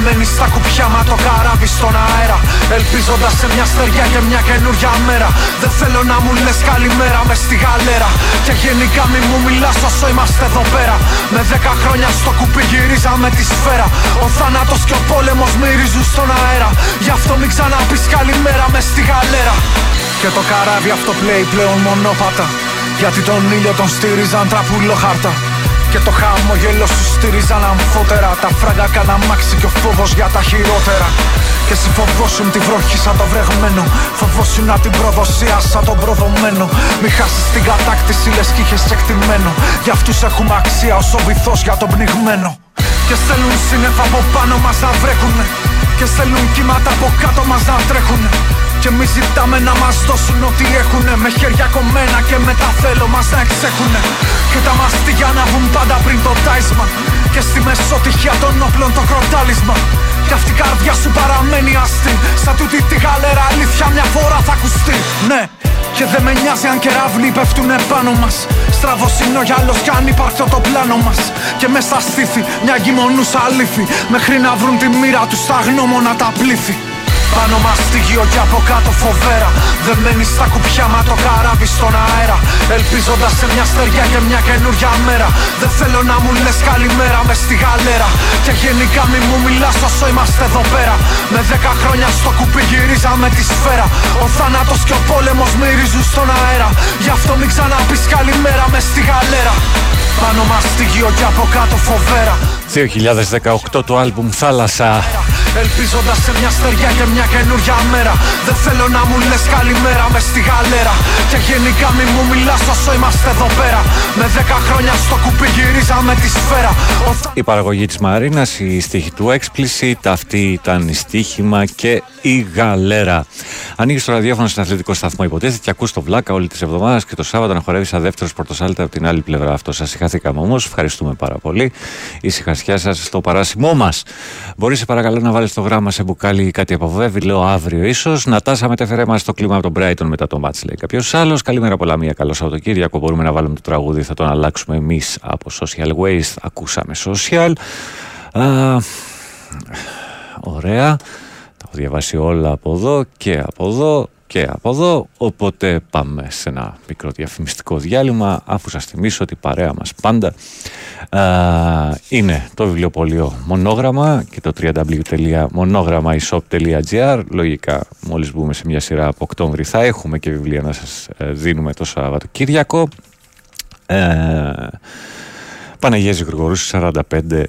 μένει στα κουπιά μα το καράβι στον αέρα. Ελπίζοντας σε μια στεριά και μια καινούρια μέρα. Δεν θέλω να μου λες καλημέρα μες στη γαλέρα. Και γενικά μη μου μιλάς όσο είμαστε εδώ πέρα. Με δέκα χρόνια στο κουπί γυρίζαμε τη σφαίρα. Ο θάνατος και ο πόλεμος μυρίζουν στον αέρα. Γι' αυτό μην ξαναπείς καλημέρα μες στη γαλέρα. Και το καράβι αυτό πλέει πλέον μονόπατα. Γιατί τον ήλιο τον στήριζαν τραπούλο χάρτα. Και το χαμόγελο σου στήριζαν αμφότερα. Τα φράγκα κάνα μάξι και ο φόβος για τα χειρότερα. Και εσύ φοβόσουν τη βροχή σαν το βρεγμένο. Φοβόσουν να την προδοσία σαν τον προδομένο. Μη χάσεις την κατάκτηση λες κι είχες εκτιμένο. Για αυτούς έχουμε αξία ως ο βυθός για τον πνιγμένο. Και στέλνουν σύννεφα από πάνω μας να βρέχουνε Και στέλνουν κύματα από κάτω μας να τρέχουνε και εμεί ζητάμε να μας δώσουν ό,τι έχουνε. Με χέρια κομμένα και με τα θέλω μας να εξέχουνε. Και τα μαστίγια να βγουν πάντα πριν το τάισμα. Και στη μεσότυχια των όπλων το κροτάλισμα. Κι αυτή η καρδιά σου παραμένει αστή Σαν τούτη τη γαλέρα αλήθεια μια φορά θα ακουστεί. Ναι και δεν με νοιάζει αν κεραύνοι πέφτουνε πάνω μας. Στραβός είναι ο γυαλός κι αν υπάρχει το πλάνο μας. Και μες στα στήθη μια γυμονούσα αλήθη. Μέχρι να βρουν τη μοίρα τους στα γνώμονα τα πλήθη πάνω μας στοιχείο και από κάτω φοβέρα. Δεν μένει στα κουπιά μα το καράβι στον αέρα. Ελπίζοντας σε μια στεριά και μια καινούρια μέρα. Δεν θέλω να μου λες καλημέρα μες στη γαλέρα. Και γενικά μη μου μιλάς όσο είμαστε εδώ πέρα. Με δέκα χρόνια στο κουπί γυρίζαμε τη σφαίρα. Ο θάνατος και ο πόλεμος μυρίζουν στον αέρα. Γι' αυτό μην ξαναπείς καλημέρα μες στη γαλέρα πάνω μας στοιχείο και από κάτω φοβέρα. 2018 το άλμπουμ Θάλασσα Ελπίζοντας σε μια στεριά και μια καινούρια μέρα. Δεν θέλω να μου λες καλημέρα μες στη γαλέρα. Και γενικά μη μου μιλάς όσο είμαστε εδώ πέρα. Με δέκα χρόνια στο κουπί γυρίζαμε τη σφαίρα. Η παραγωγή της Μαρίνας, η στίχη του Explicit Αυτή ήταν η στίχημα και η γαλέρα. Ανοίγεις το ραδιόφωνο στην αθλητικό σταθμό υποτίθεται Και ακούς το βλάκα όλη της εβδομάδας και το Σάββατο να χορεύεις σαν δεύτερος πορτοσάλτα από την άλλη πλευρά. Αυτό σας είχα όμως. Ευχαριστούμε πάρα πολύ. Ησυχασιά σας στο παράσημό μας. Μπορείς παρακαλώ να βάλεις το γράμμα σε μπουκάλι κάτι από βέβη, λέω αύριο ίσως. Νατάσα μετέφερε μας το κλίμα από τον Brighton μετά το μάτς, λέει κάποιος άλλος. Καλημέρα πολλά, μία καλό Σαββατοκύριακο. Μπορούμε να βάλουμε το τραγούδι, θα τον αλλάξουμε εμείς από Social Waste. Ακούσαμε Social. Α, ωραία. διαβάσει όλα από εδώ και από εδώ και από εδώ, οπότε πάμε σε ένα μικρό διαφημιστικό διάλειμμα αφού σας θυμίσω ότι η παρέα μας πάντα α, είναι το βιβλιοπωλείο Μονόγραμμα και το www.monogrammaishop.gr λογικά μόλις μπούμε σε μια σειρά από Οκτώβρη θα έχουμε και βιβλία να σας ε, δίνουμε το Σαββατοκύριακο ε, Παναγιέζη Γρηγορούς 45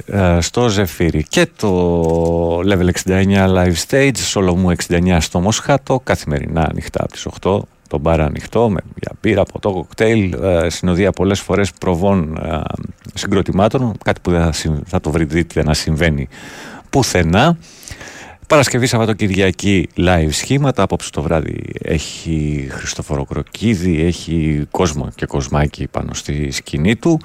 ε, στο Ζεφύρι και το Level 69 Live Stage Σολομού 69 στο Μοσχάτο καθημερινά ανοιχτά από τις 8 το μπαρ ανοιχτό με για πύρα, ποτό, κοκτέιλ ε, συνοδεία πολλές φορές προβών ε, συγκροτημάτων κάτι που δεν θα, θα το βρείτε να συμβαίνει πουθενά Παρασκευή Σαββατοκυριακή live σχήματα. Απόψε το βράδυ έχει Χριστόφορο Κροκίδη, έχει κόσμο και κοσμάκι πάνω στη σκηνή του.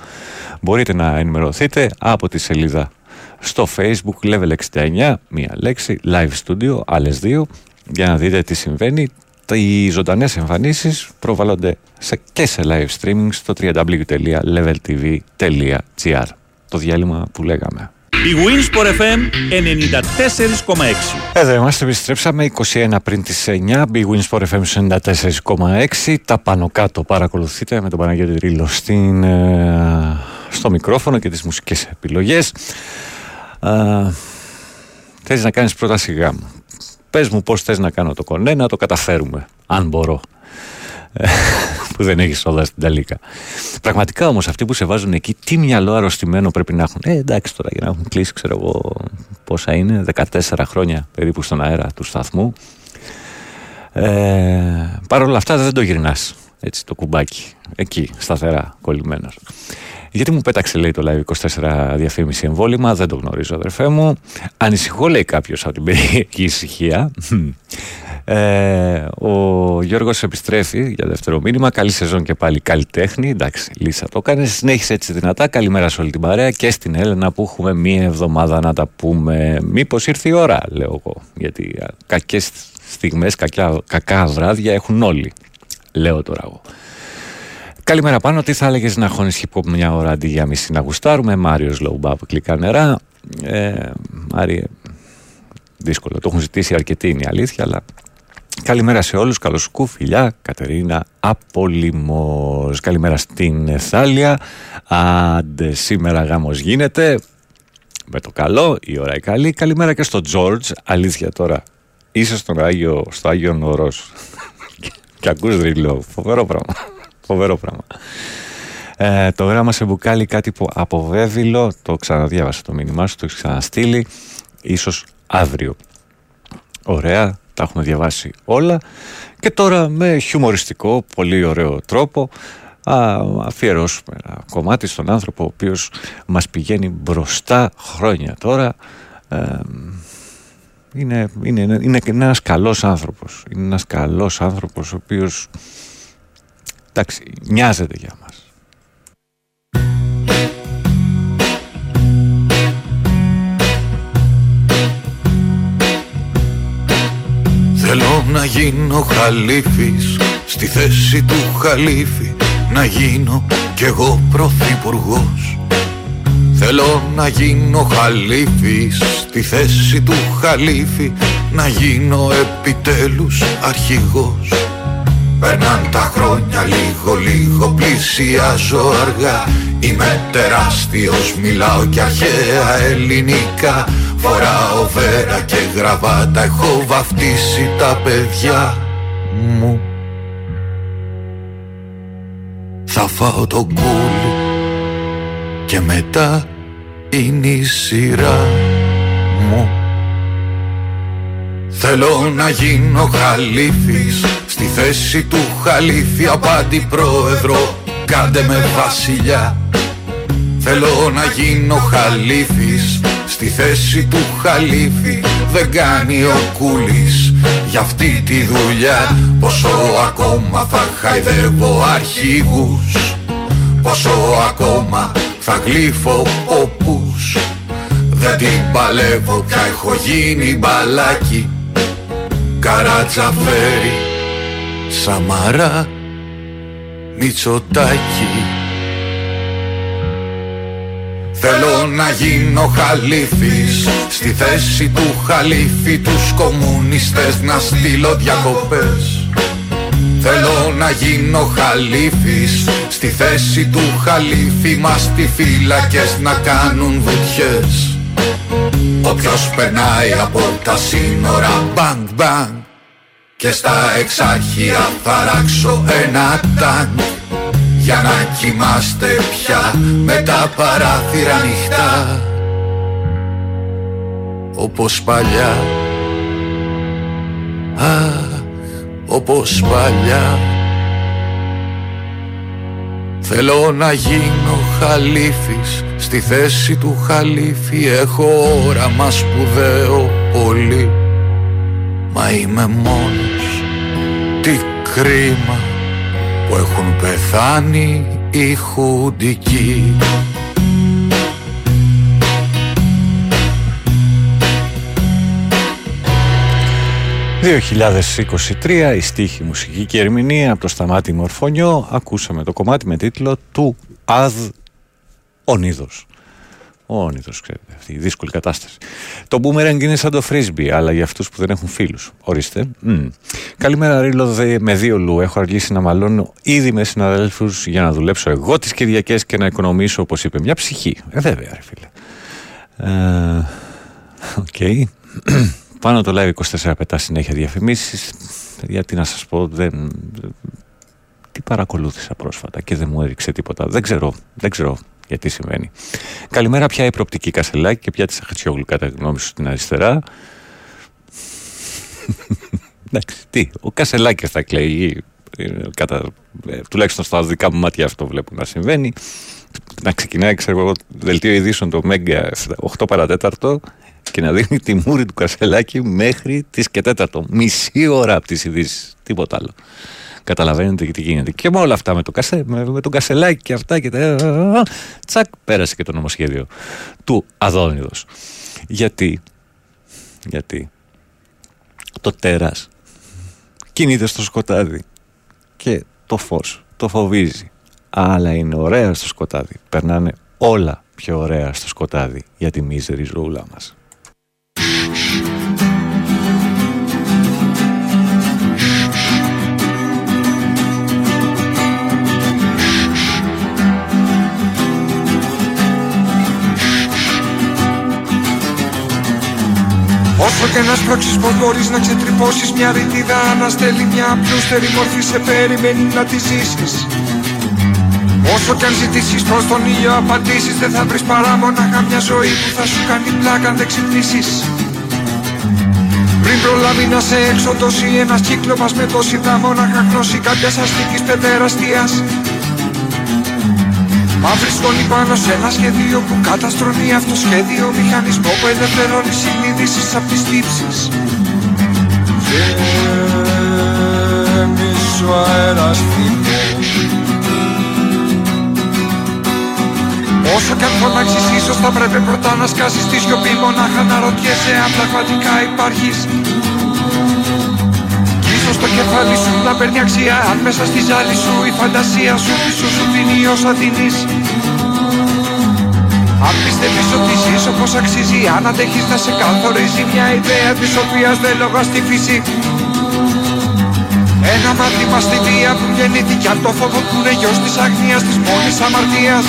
Μπορείτε να ενημερωθείτε από τη σελίδα στο facebook level 69, μία λέξη, live studio, άλλες δύο, για να δείτε τι συμβαίνει. Οι ζωντανές εμφανίσεις προβάλλονται σε, και σε live streaming στο www.leveltv.gr Το διάλειμμα που λέγαμε. Η Winsport FM 94,6 Εδώ είμαστε, επιστρέψαμε 21 πριν τις 9 Big Winsport FM 94,6 Τα πάνω κάτω παρακολουθείτε με τον Παναγιώτη Ρίλο στην, ε, στο μικρόφωνο και τις μουσικές επιλογές. Ε, Θες να κάνεις πρώτα σιγά μου Πες μου πώς θες να κάνω το κονέ να το καταφέρουμε Αν μπορώ που δεν έχεις όλα στην Ταλίκα. Πραγματικά όμως αυτοί που σε βάζουν εκεί, τι μυαλό αρρωστημένο πρέπει να έχουν. Ε, εντάξει τώρα για να έχουν κλείσει, ξέρω εγώ πόσα είναι, 14 χρόνια περίπου στον αέρα του σταθμού. Ε, Παρ' όλα αυτά δεν το γυρνάς έτσι το κουμπάκι εκεί σταθερά κολλημένος. Γιατί μου πέταξε λέει το Live 24 διαφήμιση εμβόλυμα, δεν το γνωρίζω αδερφέ μου. Ανησυχώ λέει κάποιος από την περιοχή ησυχία. Ε, ο Γιώργος επιστρέφει για δεύτερο μήνυμα. Καλή σεζόν και πάλι καλλιτέχνη. Εντάξει, Λίσα το έκανε. Συνέχισε έτσι δυνατά. Καλημέρα σε όλη την παρέα και στην Έλενα που έχουμε μία εβδομάδα να τα πούμε. Μήπως ήρθε η ώρα, λέω εγώ. Γιατί κακές στιγμές, κακά βράδια έχουν όλοι. Λέω τώρα εγώ. Καλημέρα πάνω, τι θα έλεγες να χώνεις hip hop μια ώρα αντί για μισή να γουστάρουμε; Μάριος Λοουμπάπ, κλικά νερά. Ε, Μάριε, δύσκολο. Το έχουν ζητήσει αρκετοί είναι η αλήθεια, αλλά Καλημέρα σε όλους, καλώς σκου, φιλιά, Κατερίνα Απολυμός. Καλημέρα στην Εθάλια, άντε σήμερα γάμος γίνεται, με το καλό, η ώρα η καλή. Καλημέρα και στο Τζόρτζ, αλήθεια τώρα, είσαι στον Άγιο, στο Άγιο Νορός. Και ακούς δρυλό, φοβερό πράγμα, φοβερό πράγμα. Ε, το γράμμα σε μπουκάλι κάτι που από το ξαναδιάβασα το μήνυμά σου, το έχεις ξαναστείλει, ίσως αύριο. Ωραία, τα έχουμε διαβάσει όλα. Και τώρα με χιουμοριστικό, πολύ ωραίο τρόπο α, αφιερώσουμε ένα κομμάτι στον άνθρωπο ο οποίος μας πηγαίνει μπροστά χρόνια τώρα. Είναι, είναι, είναι ένας καλός άνθρωπος. Είναι ένας καλός άνθρωπος ο οποίος εντάξει, νοιάζεται για μας Θέλω να γίνω χαλίφης Στη θέση του χαλίφη Να γίνω κι εγώ πρωθυπουργός. Θέλω να γίνω χαλίφης Στη θέση του χαλίφη Να γίνω επιτέλους αρχηγός Περνάν τα χρόνια λίγο λίγο πλησιάζω αργά. Είμαι τεράστιος, μιλάω κι αρχαία ελληνικά. Φοράω βέρα και γραβάτα, έχω βαφτίσει τα παιδιά μου. Θα φάω το κούλι και μετά είναι η σειρά μου Θέλω να γίνω χαλίφης Στη θέση του χαλίφη απάντη πρόεδρο. Κάντε με βασιλιά. Θέλω να γίνω χαλίφης Στη θέση του χαλίφη δεν κάνει ο κούλης. Για αυτή τη δουλειά Πόσο ακόμα θα χαϊδεύω αρχηγούς. Πόσο ακόμα θα γλύφω οπούς Δεν την παλεύω πια έχω γίνει μπαλάκι Καρατζαφέρι Σαμαρά Μητσοτάκι Θέλω να γίνω χαλίφης. Στη θέση του χαλίφη τους κομμουνιστές να στείλω διακοπές. Θέλω να γίνω χαλίφης. Στη θέση του χαλίφη μας στη φύλακες να κάνουν βουτιές Όποιος περνάει από τα σύνορα μπανγκ μπανγκ. Και στα εξάρχεια θα ράξω ένα τάγκ. Για να κοιμάστε πια με τα παράθυρα ανοιχτά. Όπως παλιά. Αχ, όπως παλιά Θέλω να γίνω χαλίφης. Στη θέση του χαλίφη Έχω όραμα σπουδαίο πολύ. Μα είμαι μόνος. Τι κρίμα Που έχουν πεθάνει οι χουντικοί 2023, η στίχη μουσική και ερμηνεία από το Σταμάτη Μορφωνιό. Ακούσαμε το κομμάτι με τίτλο του Αδ Ονίδος. Ο Όνειδος, ξέρετε, αυτή η δύσκολη κατάσταση. Το boomerang είναι σαν το frisbee, αλλά για αυτούς που δεν έχουν φίλους. Ορίστε. Μμ. Καλημέρα, Ρίλο, δε, με δύο λου. Έχω αργήσει να μαλώνω ήδη με συναδέλφους για να δουλέψω εγώ τις Κυριακές και να οικονομήσω, όπως είπε, μια ψυχή. Ε, βέβαια, ρε φίλε. Ε, Οκ. Πάνω το live 24 πετά συνέχεια διαφημίσεις. Γιατί να σας πω, δεν... Τι παρακολούθησα πρόσφατα και δεν μου έριξε τίποτα. Δεν ξέρω, δεν ξέρω γιατί συμβαίνει. Καλημέρα πια η προοπτική Κασελάκη και πια της Αχατσιόγλου κατά γνώμη σου στην αριστερά. Εντάξει, τι, ο Κασελάκη θα κλαίει. ε, Κατά, ε, τουλάχιστον στα δικά μου μάτια αυτό βλέπω να συμβαίνει. Να ξεκινάει, ξέρω εγώ, δελτίο ειδήσεων το Μέγκα 8 παρατέταρτο και να δίνει τη μούρη του Κασελάκη μέχρι τις και τέταρτο. Μισή ώρα από τις ειδήσεις. Τίποτα άλλο. Καταλαβαίνετε και τι γίνεται. Και με όλα αυτά, με, το κασε, με, με τον Κασελάκη και αυτά και τα. Τσακ, πέρασε και το νομοσχέδιο του Αδόνιδος. Γιατί, γιατί το τέρας κινείται στο σκοτάδι και το φως το φοβίζει. Αλλά είναι ωραία στο σκοτάδι. Περνάνε όλα πιο ωραία στο σκοτάδι για τη μίζερη ζωούλα μας. Όσο και να σπρώξεις πως μπορείς να ξετρυπώσεις μια ρητίδα Να στέλνει μια απλούστερη μορφή σε περιμένει να τη ζήσεις. Όσο κι αν ζητήσεις προς τον ήλιο απαντήσεις Δεν θα βρεις παρά μονάχα μια ζωή που θα σου κάνει πλάκα αν δεν ξυπνήσεις. Πριν προλάβει να σε εξοντώσει ένας κύκλωμας με τόση δα μονάχα γνώση κάποιας αστικής παιδεραστίας Μαύρη σκόνη πάνω σε ένα σχέδιο που καταστρώνει αυτό σχέδιο. Μηχανισμό που ελευθερώνει συνείδησης απ' τις τύψεις. Γέμισε ο αέρας Όσο κι αν φωνάξεις ίσως θα πρέπει πρώτα να σκάσεις τη σιωπή. Μονάχα να ρωτιέσαι αν πραγματικά υπάρχεις. Κι ίσως το κεφάλι σου να παίρνει αξία. Αν μέσα στη ζάλη σου η φαντασία σου πίσω σου δίνει όσα δίνεις. Αν πιστεύεις ότι ζεις όπως αξίζει Αν αντέχεις να σε καθορίζει μια ιδέα της οποίας δεν λόγα στη φύση. Ένα μάθημα στη βία που γεννήθηκε από το φόβο που είναι γιος της αγνίας της μόνης αμαρτίας.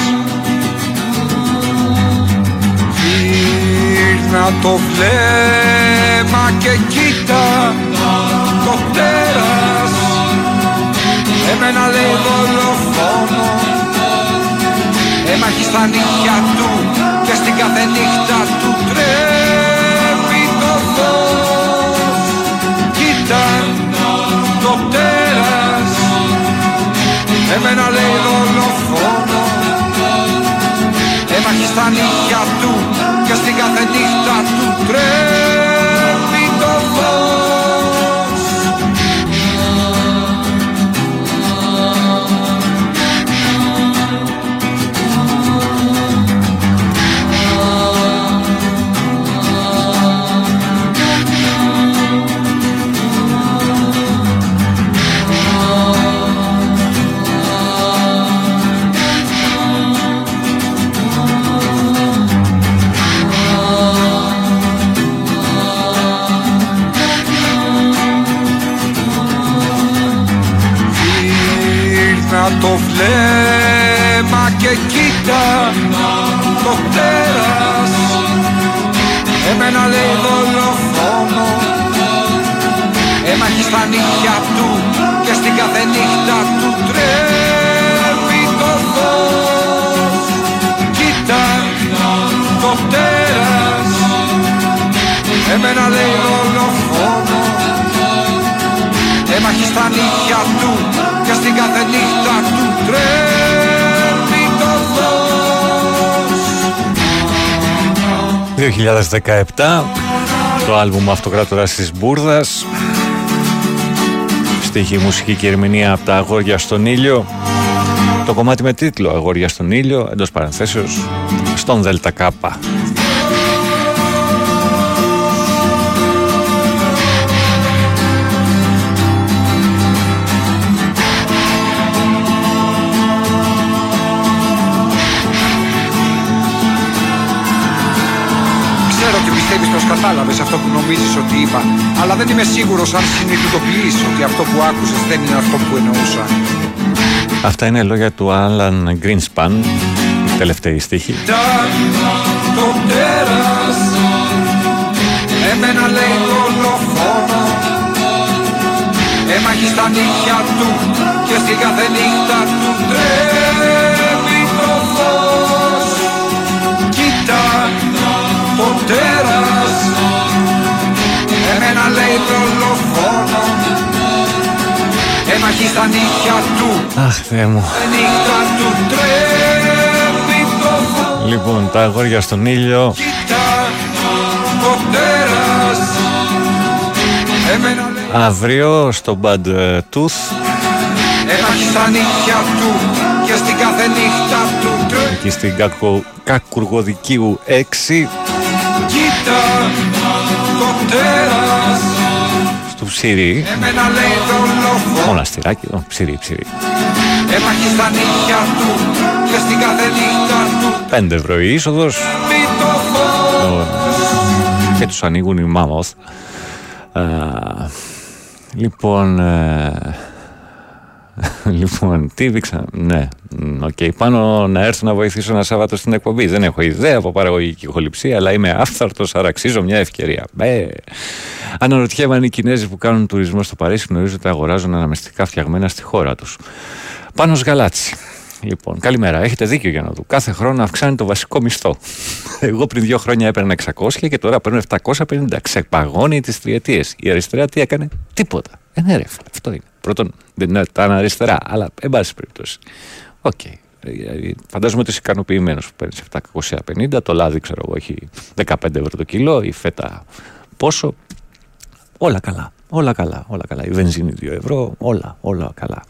Γύρνα το βλέμμα και κοίτα το τέρας Εμένα λέει δολοφόνος. Έμαχει στα νύχια του και στην κάθε νύχτα του τρέπει το φως. Κοίτα το τέρας Εμένα λέει δολοφόνος. Έμαχει στα νύχια του και στην κάθε νύχτα του τρέπει Κοίτα το τέρας Εμένα λέει δολοφόνο. Έμαχει στα νύχια του και στην κάθε νύχτα του τρέμει το φως. Κοίτα το τέρας Εμένα λέει δολοφόνο. Έμαχει στα νύχια του και στην κάθε νύχτα του τρέμει το φως. 2017 το άλμπουμ Αυτοκράτορας της Μπούρδας. Στίχη μουσική και ερμηνεία από τα Αγόρια στον Ήλιο. Το κομμάτι με τίτλο Αγόρια στον Ήλιο εντός παρανθέσεως στον Δέλτα πως κατάλαβες αυτό που νομίζεις ότι είπα. Αλλά δεν είμαι σίγουρος αν συνειδητοποιείς ότι αυτό που άκουσες δεν είναι αυτό που εννοούσα. Αυτά είναι λόγια του Άλαν Greenspan τελευταίοι στίχη. Το τέρας Εμένα λέει δολοφόνο. Έμαχει στα νύχια του και στην κάθε νύχτα του τρέμει Εμένα λέει δολοφόνο. Έμαχει στα νύχια του. Αχ Θεέ μου. Νύχτα του τρέμει το φως. Λοιπόν τα αγόρια στον ήλιο. Το τέρας. Εμένα λέει Αύριο στο Bad ε, Tooth. Έμαχει στα νύχια του και στην κάθε νύχτα του τρέμει εκεί στην Κακο... Κακουργοδικίου 6 Κοίτα το τέρας. στο Ψηρή Εμένα λέει δολοφόνο Μοναστηράκι, ο, Ψηρή, Ψηρή Έμαχει στα νύχια του και στην κάθε νύχτα του. 5 ευρώ η είσοδος. Μη το φως. Και τους ανοίγουν οι μάμοθ Α, λοιπόν ε, λοιπόν τι δείξα ναι μ, οκ πάνω να έρθω να βοηθήσω ένα Σάββατο στην εκπομπή δεν έχω ιδέα από παραγωγική ηχοληψία αλλά είμαι άφθαρτος άρα αξίζω μια ευκαιρία ε, αναρωτιέμαι αν οι Κινέζοι που κάνουν τουρισμό στο Παρίσι γνωρίζουν ότι αγοράζουν αναμνηστικά φτιαγμένα στη χώρα τους Πάνος Γαλάτσι Λοιπόν, καλημέρα. Έχετε δίκιο για να δω. Κάθε χρόνο αυξάνει το βασικό μισθό. Εγώ πριν δύο χρόνια έπαιρνα 600 και τώρα παίρνω 750. Ξεπαγώνει τις τριετίες. Η αριστερά τι έκανε, τίποτα. Ε, ναι, ρε, φίλε, αυτό είναι. Πρώτον, δεν είναι τα αριστερά, αλλά εν πάση περιπτώσει. Οκ. Ε, ε, Φαντάζομαι ότι είσαι ικανοποιημένος που παίρνεις 750. Το λάδι, ξέρω εγώ, έχει 15 ευρώ το κιλό. Η φέτα πόσο. Όλα καλά. Όλα καλά, όλα καλά. Η βενζίνη 2 ευρώ, όλα, όλα καλά.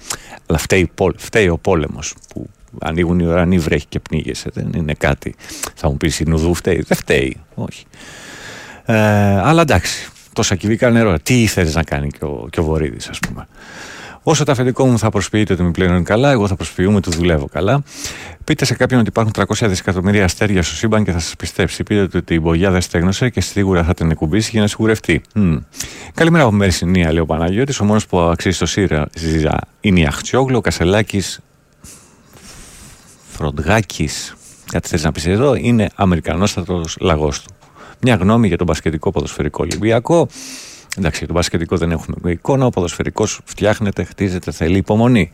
Αλλά φταίει, πόλ- φταίει ο πόλεμος που ανοίγουν οι ουρανοί, βρέχει και πνίγεσαι. Δεν είναι κάτι. Θα μου πεις η Νουδού φταίει. Δεν φταίει. Όχι. Ε, αλλά εντάξει, τόσα κυβικά νερό. Τι ήθελες να κάνει και ο, και ο Βορύδης, ας πούμε. Όσο το αφεντικό μου θα προσποιείται ότι με πληρώνει καλά, εγώ θα προσποιούμαι ότι δουλεύω καλά. Πείτε σε κάποιον ότι υπάρχουν 300 δισεκατομμύρια αστέρια στο σύμπαν και θα σας πιστέψει. Πείτε του ότι η μπογιά δεν στέγνωσε και σίγουρα θα την εκουμπήσει για να σιγουρευτεί. Μμ. Καλημέρα από Μερσινία, λέει ο Παναγιώτης. Ο μόνος που αξίζει το ΣΥΡΑ είναι η Αχτσιόγλου, ο Κασελάκης Φροντγάκης. Κάτι θες να πεις εδώ, είναι Αμερικανόστατος λαγός του. Μια γνώμη για τον μπασκετικό ποδοσφαιρικό Ολυμπιακό. Εντάξει, για τον μπασκετικό δεν έχουμε εικόνα. Ο ποδοσφαιρικός φτιάχνεται, χτίζεται, θέλει υπομονή.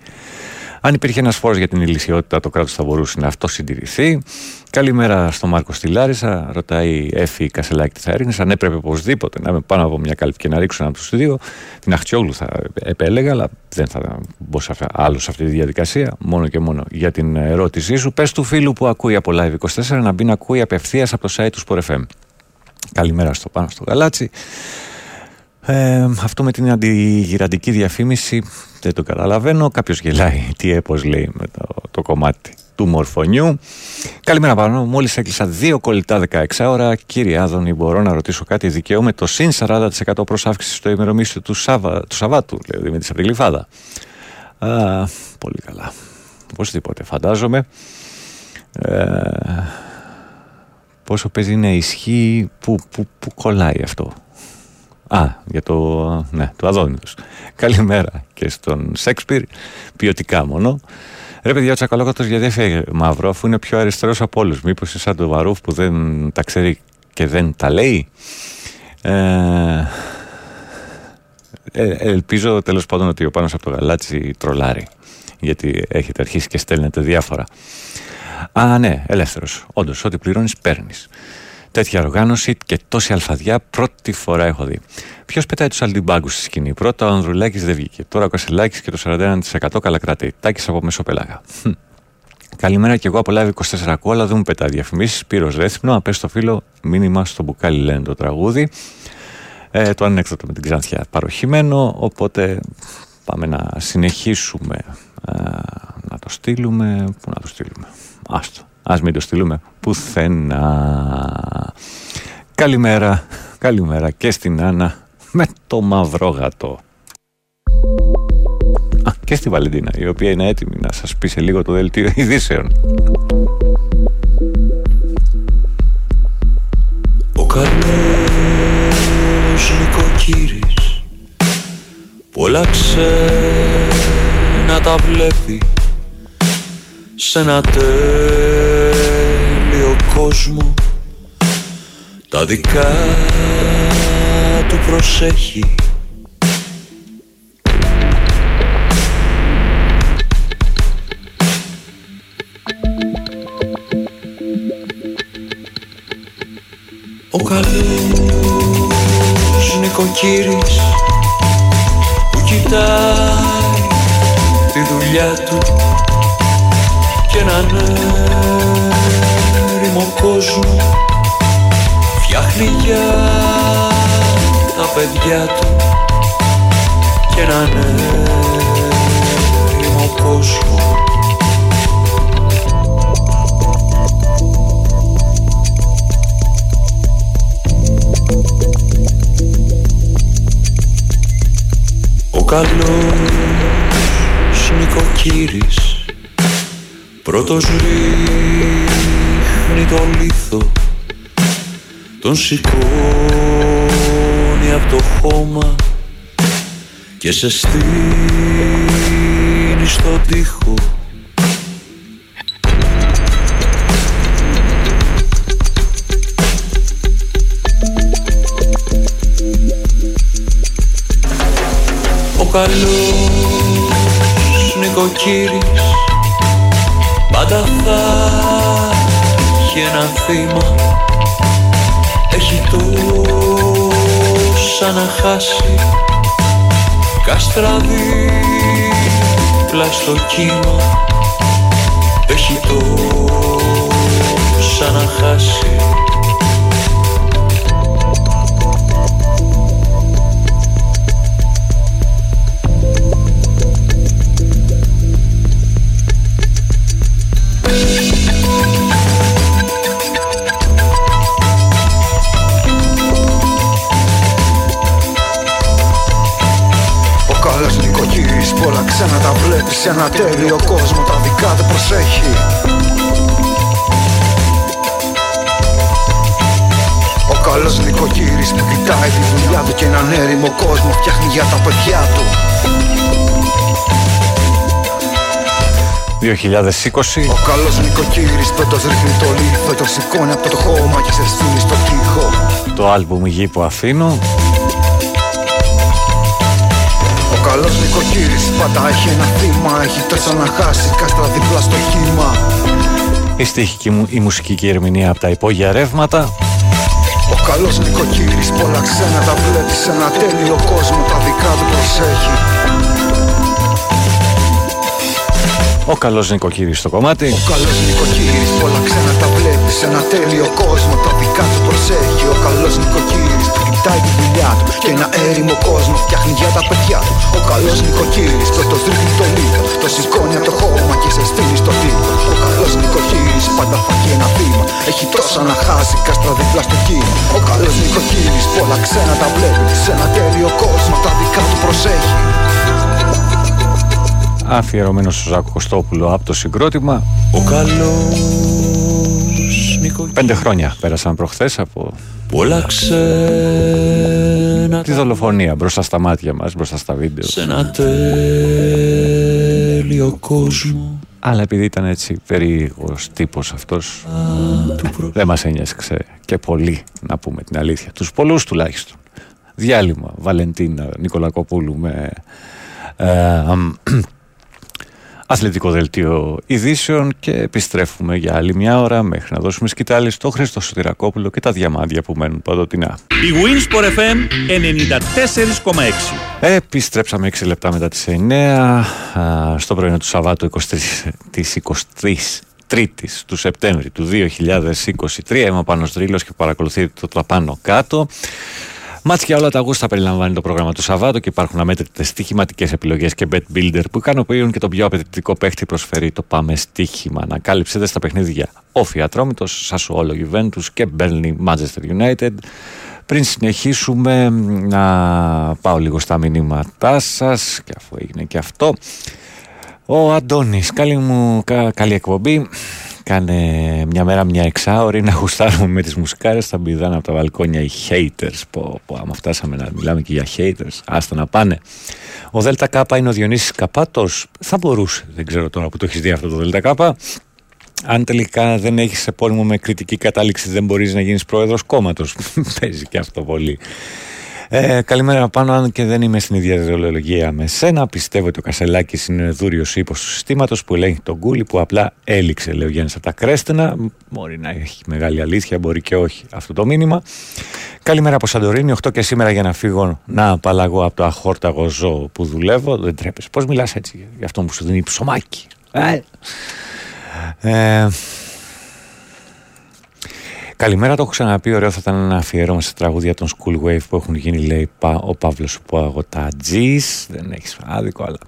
Αν υπήρχε ένας φόρος για την ηλικιότητα, το κράτος θα μπορούσε να αυτό συντηρηθεί. Καλημέρα στον Μάρκο στη Λάρισα. Ρωτάει η Εφη Κασελάκη τι θα έριχνε. Αν έπρεπε οπωσδήποτε να είμαι πάνω από μια κάλυπη και να ρίξω ένα από τους δύο, την Αχτσιόγλου θα επέλεγα, αλλά δεν θα μπω σε αυτά- άλλο σε αυτή τη διαδικασία. Μόνο και μόνο για την ερώτησή σου. Πες του φίλου που ακούει από Live 24 να μπει να ακούει απευθείας από το site του Sport FM. Καλημέρα στο πάνω στο γαλάτσι. Ε, αυτό με την αντιγυραντική διαφήμιση δεν το καταλαβαίνω. Κάποιος γελάει. Τι έπως λέει με το, το κομμάτι του μορφωνιού. Καλημέρα πάνω. Μόλις έκλεισα δύο κολλητά 16 ώρα. Κύριε Άδωνη, μπορώ να ρωτήσω κάτι; Δικαιούμαι το συν 40% προς αύξηση στο ημερομίσιο του, Σάβα, του Σαββάτου, λέει ο Δημήτρης από τη Γλυφάδα. Α, πολύ καλά. Οπωσδήποτε, φαντάζομαι. Ε, πόσο παίζει να ισχύει, πού, πού, πού κολλάει αυτό. Α, για το, ναι, το Αδόνιδος. Καλημέρα και στον Σέξπιρ, ποιοτικά μόνο. Ρε παιδιά, ο Τσακαλώκατο γιατί έφυγε μαύρο, αφού είναι πιο αριστερός από όλους. Μήπως είναι σαν το Βαρούφ που δεν τα ξέρει και δεν τα λέει; Ε, ε, ελπίζω τέλος πάντων ότι ο πάνω από το γαλάτσι τρολάρει. Γιατί έχετε αρχίσει και στέλνετε διάφορα. Α, ναι, ελεύθερος. Όντως, ό,τι πληρώνεις, παίρνεις. Τέτοια οργάνωση και τόση αλφαδιά πρώτη φορά έχω δει. Ποιος πετάει τους αλτιμπάγκους στη σκηνή; Πρώτα ο Ανδρουλάκης δεν βγήκε. Τώρα ο Κασελάκης και το 41% καλά κρατεί. Τάκης από Μεσοπελάγα. Καλημέρα και εγώ από live 24 ακούω, αλλά δεν μου πετάει διαφημίσεις. Πύρο Ρέθυμνο, απέ στο φίλο, μήνυμα στο μπουκάλι λένε το τραγούδι. Ε, το ανέκδοτο με την Ξανθιά παροχημένο, οπότε πάμε να συνεχίσουμε ε, να το στείλουμε. Πού να το στείλουμε; Άστο. Ας μην το στείλουμε πουθενά. Καλημέρα, καλημέρα και στην Άννα με το μαυρό γατό. Α, και στη Βαλεντίνα, η οποία είναι έτοιμη να σας πει σε λίγο το δελτίο ειδήσεων. Ο καλός νοικοκύρης πολλά να τα βλέπεις σε ένα τέλειο κόσμο τα δικά του προσέχει. Ο καλός νοικοκύρης που κοιτάει τη δουλειά του. και έναν έρημο κόσμο φτιάχνει για τα παιδιά του και έναν έρημο κόσμο Ο καλός νοικοκύρης Πρώτος ρίχνει το λίθο Τον σηκώνει από το χώμα Και σε στείνει στον τοίχο Κάστρα δίπλα στο κύμα. Έχει τόσα να χάσει βλέπει σε ένα τέλειο κόσμο τα δικά του προσέχει. Ο καλός νοικοκύρης που κοιτάει τη δουλειά του και έναν έρημο κόσμο φτιάχνει για τα παιδιά του. 2020 Ο καλός νοικοκύρης πέτος ρίχνει το λίθο Το σηκώνει από το χώμα και σε στείλει στο τοίχο. Το άλμπουμ «Γη που αφήνω» Ο καλός νοικοκύρης πάντα έχει ένα θύμα Έχει τόσα να χάσει κάστρα δίπλα στο κύμα. Η στίχη και η μου- η μουσική και η ερμηνεία από τα υπόγεια ρεύματα. Ο καλός νοικοκύρης πολλά ξένα τα βλέπει σε ένα τέλειο κόσμο Τα δικά του προσέχει Ο καλός νοικοκύρης στο κομμάτι. Ο καλός νοικοκύρης πολλά ξένα τα βλέπεις σε ένα τέλειο κόσμο Τα δικά του προσέχει. Ο καλός νοικοκύρης που κοιτάει τη δουλειά του Και ένα έρημο κόσμο φτιάχνει για τα παιδιά του. Ο καλός νοικοκύρης πρώτος ρίχνει το λίτο Το σηκώνει από το χώμα και σε στείλει στο τοίχο Ο καλός νοικοκύρης πάντα θα έχει ένα θύμα Έχει τόσα να χάσει κάστρα δίπλα στο κύμα. Ο καλός νοικοκύρης πολλά ξένα τα βλέπεις Σε ένα τέλειο κόσμο τα δικά του προσέχει αφιερωμένος στο Ζάκο Κωστόπουλο από το συγκρότημα. Ο καλός νοικοκύρης Πέντε χρόνια πέρασαν προχθές από Πολλά ξένα τη δολοφονία μπροστά στα μάτια μας, μπροστά στα βίντεο. Σε ένα τέλειο κόσμο. Αλλά επειδή ήταν έτσι περίεργος τύπος αυτός δεν μας ένοιαξε και πολύ να πούμε την αλήθεια. Τους πολλούς τουλάχιστον. Διάλειμμα Βαλεντίνα Νικολακοπούλου με ε, αθλητικό δελτίο ειδήσεων και επιστρέφουμε για άλλη μια ώρα μέχρι να δώσουμε σκητάλη στο Χρήστο Σωτηρακόπουλο και τα διαμάντια που μένουν παντοτινά. Η Winsport FM 94,6 Επιστρέψαμε 6 λεπτά μετά τις 9 στο πρωινό του Σαββάτου 23, της 23 Τρίτης του Σεπτέμβρη του 2023 είμαι ο Πάνος Δρύλος και παρακολουθείτε το πάνω κάτω Μάτς για όλα τα γούστα περιλαμβάνει το πρόγραμμα του Σαββάτου και υπάρχουν αμέτρητες στοιχηματικές επιλογές και bet builder που ικανοποιούν και τον πιο απαιτητικό παίχτη προσφέρει το Πάμε Στοίχημα. Ανακάλυψετε στα παιχνίδια Όφη Ατρόμητος, Σασουόλο Juventus και Burnley Manchester United. Πριν συνεχίσουμε να πάω λίγο στα μηνύματά σας και αφού έγινε και αυτό. Ο Αντώνης, καλή μου καλή εκπομπή. Κάνε μια μέρα μια εξάωρη να γουστάρουμε με τις μουσικάρες. Θα μπηδάνε από τα βαλκόνια οι haters. Που, που άμα φτάσαμε να μιλάμε και για haters άστα να πάνε. Ο Δέλτα Κάπα είναι ο Διονύσης Καπάτος. Θα μπορούσε δεν ξέρω τώρα που το έχεις δει αυτό το Δέλτα Κάπα. Αν τελικά δεν έχεις επώνυμο με κριτική κατάληξη δεν μπορείς να γίνεις πρόεδρος κόμματος. Παίζει και αυτό πολύ ε, καλημέρα πάνω, αν και δεν είμαι στην ίδια ιδεολογία με σένα. Πιστεύω ότι ο Κασελάκης είναι δούριος ύπος του συστήματος που ελέγχει τον κούλι που απλά έληξε, λέει ο Γιάννης από τα κρέστενα. Μπορεί να έχει μεγάλη αλήθεια, μπορεί και όχι αυτό το μήνυμα. Καλημέρα από Σαντορίνη, 8 και σήμερα για να φύγω να απαλλαγώ από το αχόρταγο ζώο που δουλεύω. Δεν τρέπεσαι. Πώς μιλάς έτσι για αυτό που σου δίνει ψωμάκι. Ε, ε, Καλημέρα, το έχω ξαναπεί. Ωραίο θα ήταν ένα αφιέρωμα σε τραγούδια των School Wave που έχουν γίνει, λέει ο Παύλος Αγωτατζή. Δεν έχεις άδικο, αλλά.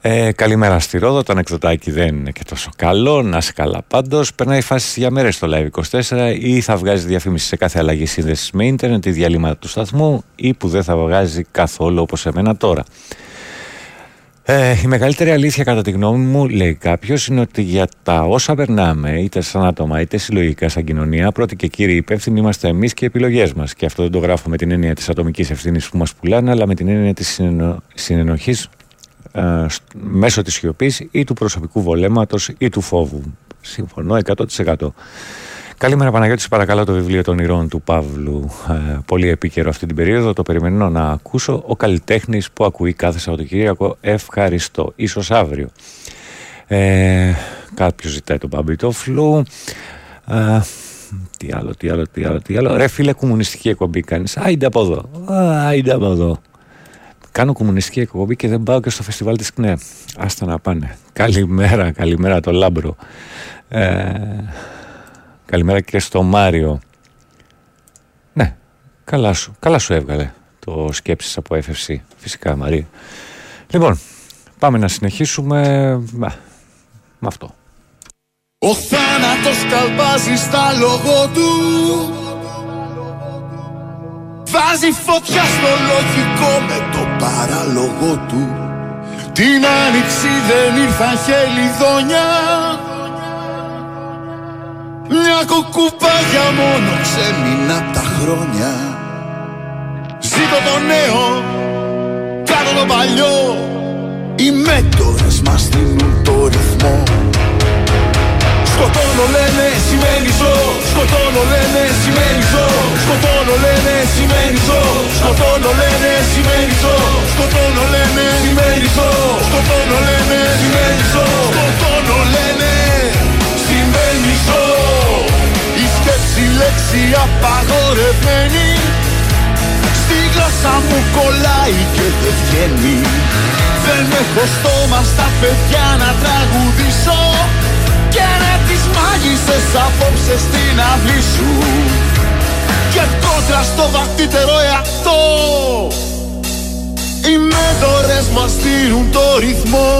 Ε, καλημέρα στη Ρόδο. Το ανεκδοτάκι δεν είναι και τόσο καλό. Να είσαι καλά πάντως. Περνάει φάση για μέρες στο Live 24 ή θα βγάζει διαφήμιση σε κάθε αλλαγή σύνδεσης με ίντερνετ ή διαλύματα του σταθμού ή που δεν θα βγάζει καθόλου όπως εμένα τώρα. Ε, η μεγαλύτερη αλήθεια κατά τη γνώμη μου, λέει κάποιος, είναι ότι για τα όσα περνάμε, είτε σαν άτομα είτε συλλογικά σαν κοινωνία, πρώτοι και κύριοι υπεύθυνοι είμαστε εμείς και οι επιλογές μας. Και αυτό δεν το γράφω με την έννοια της ατομικής ευθύνης που μας πουλάνε, αλλά με την έννοια της συνενο... συνενοχής ε, μέσω της σιωπής ή του προσωπικού βολέματος ή του φόβου. Συμφωνώ 100%. Καλημέρα Παναγιώτης, παρακαλώ το βιβλίο των ηρώων του Παύλου. Ε, πολύ επίκαιρο αυτή την περίοδο. Το περιμένω να ακούσω. Ο καλλιτέχνης που ακούει κάθε Σαββατοκύριακο. Ευχαριστώ. Ίσως αύριο. Ε, Κάποιος ζητάει τον Παμπιτόφλου. Ε, τι άλλο, τι άλλο, τι άλλο, τι άλλο. Ρε φίλε, κομμουνιστική εκπομπή κάνεις. Άιντε από εδώ. Άιντε από εδώ. Κάνω κομμουνιστική εκπομπή και δεν πάω και στο φεστιβάλ της ΚΝΕ. Άστα να πάνε. Καλημέρα, καλημέρα το λάμπρο. Ε, Καλημέρα και στο Μάριο. Ναι, καλά σου, καλά σου έβγαλε το σκέψεις από FFC, φυσικά Μαρία. Λοιπόν, πάμε να συνεχίσουμε με, με αυτό. Ο θάνατος καλπάζει στα λόγο του Βάζει φωτιά στο λογικό με το παράλογο του Την άνοιξη δεν ήρθαν χελιδόνια μια κουκουπάγια μόνο ξέμεινα τα χρόνια. Ζήτω το νέο, κάτω το παλιό. Οι μέτωρες μας δίνουν το ρυθμό. Σκοτώνω λένε σημαίνει ζω. Σκοτώνω λένε σημαίνει ζω. Σκοτώνω λένε σημαίνει ζω. Σκοτώνω λένε σημαίνει ζω. Σκοτώνω λένε σημαίνει ζω. Σκοτώνω λένε σημαίνει ζω. Σκοτώνω λένε λέξη απαγορευμένη. Στη γλώσσα μου κολλάει και δεν βγαίνει. Δεν έχω στόμα στα παιδιά να τραγουδήσω. Και να τις μάγισσες απόψε στην αυλή σου. Και κόντρα στο βαθύτερο εαυτό. Οι μέντορες μας στείλουν το ρυθμό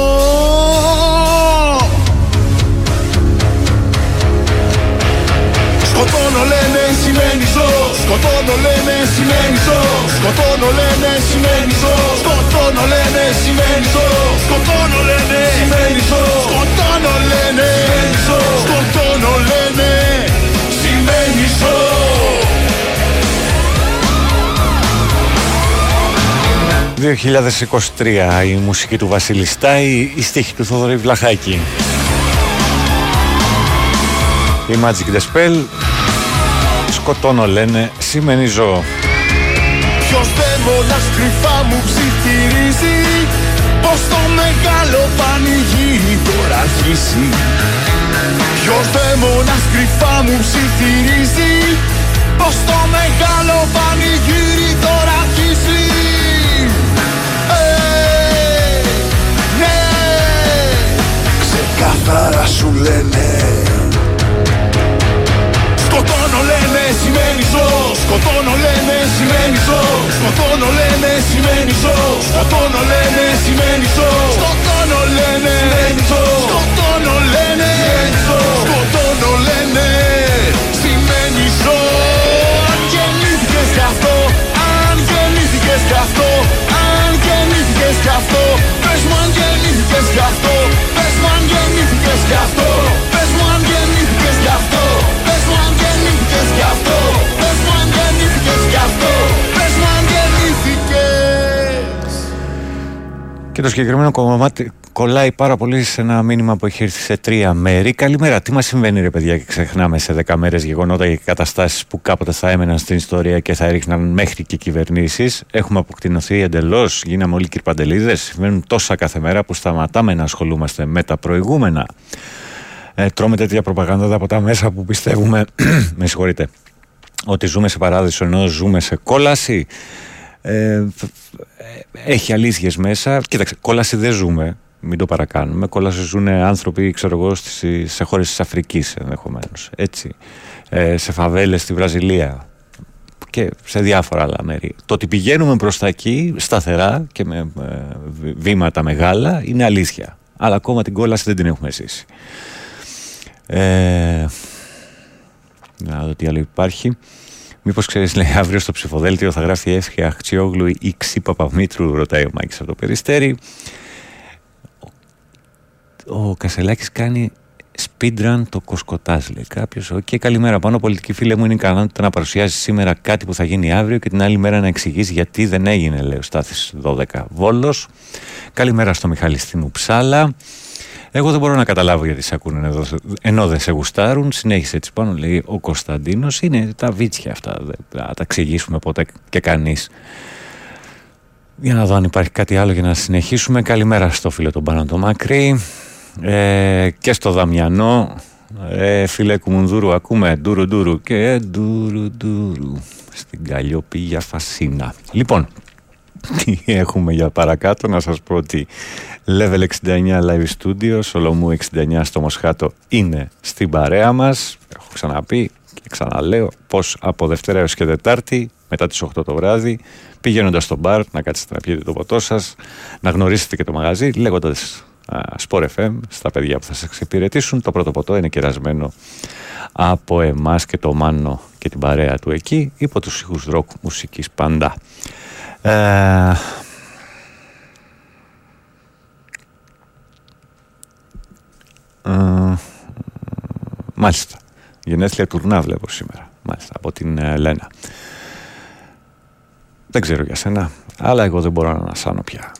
Σκοτώνω λένε σημαίνει ζω. Σκοτώνω λένε σημαίνει ζω. Σκοτώνω λένε σημαίνει ζω. Σκοτώνω λένε σημαίνει ζω. Σκοτώνω λένε σημαίνει ζω. Σκοτώνω λένε σημαίνει ζω. Σκοτώνω λένε σημαίνει ζω. ...2023 η μουσική του Βασίλη Στάι, η στίχη του Θοδωρή Βλαχάκη. Η Magic the Spell σκοτώνω λένε σημαίνει ζώο. Ποιος δαίμονας κρυφά μου ψιθυρίζει Πως το μεγάλο πανηγύρι τώρα αρχίσει Ποιος δαίμονας κρυφά μου ψιθυρίζει Πως το μεγάλο πανηγύρι τώρα αρχίσει Ε, ναι. Ξεκάθαρα σου λένε σημαίνει ζω Σκοτώνω λένε σημαίνει ζω Σκοτώνω λένε σημαίνει ζω Σκοτώνω λένε σημαίνει ζω Σκοτώνω λένε σημαίνει ζω Σκοτώνω λένε σημαίνει ζω Σκοτώνω λένε σημαίνει ζω Αν γεννήθηκες κι αυτό Αν γεννήθηκες κι αυτό το συγκεκριμένο κομμάτι κολλάει πάρα πολύ σε ένα μήνυμα που έχει έρθει σε τρία μέρη. Καλημέρα. Τι μας συμβαίνει, ρε παιδιά, και ξεχνάμε σε δέκα μέρες γεγονότα και καταστάσεις που κάποτε θα έμεναν στην ιστορία και θα έριχναν μέχρι και κυβερνήσεις. Έχουμε αποκτηνωθεί εντελώς. Γίναμε όλοι κυρπαντελίδες. Συμβαίνουν τόσα κάθε μέρα που σταματάμε να ασχολούμαστε με τα προηγούμενα. Ε, τρώμε τέτοια προπαγάνδα από τα μέσα που πιστεύουμε. με συγχωρείτε. Ότι ζούμε σε παράδεισο ενώ ζούμε σε κόλαση. Ε, έχει αλήθειες μέσα. Κοίταξε, κόλαση δεν ζούμε. Μην το παρακάνουμε. Κόλαση ζουν άνθρωποι, ξέρω εγώ, στις, σε χώρες της Αφρικής ενδεχομένως. Έτσι. Ε, σε φαβέλες στη Βραζιλία και σε διάφορα άλλα μέρη. Το ότι πηγαίνουμε προς τα εκεί σταθερά και με ε, βήματα μεγάλα είναι αλήθεια. Αλλά ακόμα την κόλαση δεν την έχουμε ζήσει. Ε, να δω τι άλλο υπάρχει. Μήπως ξέρεις, λέει, αύριο στο ψηφοδέλτιο θα γράφει Έφη Αχτσιόγλου ή Ξή Παπαμήτρου, ρωτάει ο Μάκης από το περιστέρι. Ο Κασελάκης κάνει speedrun το Κοσκωτάς, λέει κάποιος. OK, okay, καλημέρα. Πάνο πολιτική φίλε μου είναι ικανότητα να παρουσιάσει σήμερα κάτι που θα γίνει αύριο και την άλλη μέρα να εξηγήσει γιατί δεν έγινε, λέει ο Στάθης 12 Βόλος. Καλημέρα στο Μιχάλη στην Ουψάλα. Εγώ δεν μπορώ να καταλάβω γιατί σε ακούνε εδώ, ενώ δεν σε γουστάρουν. Συνέχισε έτσι πάνω, λέει ο Κωνσταντίνος. Είναι τα βίτσια αυτά. Δεν θα τα εξηγήσουμε ποτέ και κανείς. Για να δω αν υπάρχει κάτι άλλο για να συνεχίσουμε. Καλημέρα στο φίλο τον Πάνω το Μακρύ ε, και στο Δαμιανό. Ε, φίλε Κουμουνδούρου, ακούμε ντούρου ντούρου και ντούρου ντούρου στην Καλλιόπη για Φασίνα. Λοιπόν, τι έχουμε για παρακάτω να σας πω ότι Level 69 Live Studio, Σολομού 69 στο Μοσχάτο είναι στην παρέα μας. Έχω ξαναπεί και ξαναλέω πως από Δευτέρα έως και Τετάρτη μετά τις 8 το βράδυ πηγαίνοντας στο μπαρ να κάτσετε να πιείτε το ποτό σας, να γνωρίσετε και το μαγαζί λέγοντας Sport FM στα παιδιά που θα σας εξυπηρετήσουν. Το πρώτο ποτό είναι κερασμένο από εμάς και το Μάνο και την παρέα του εκεί υπό τους ήχους ροκ μουσικής πάντα. Ε, ε, μάλιστα. Γενέθλια τουρνά βλέπω σήμερα. Μάλιστα, από την ε, Λένα. Δεν ξέρω για σένα, αλλά εγώ δεν μπορώ να ανασάνω πια.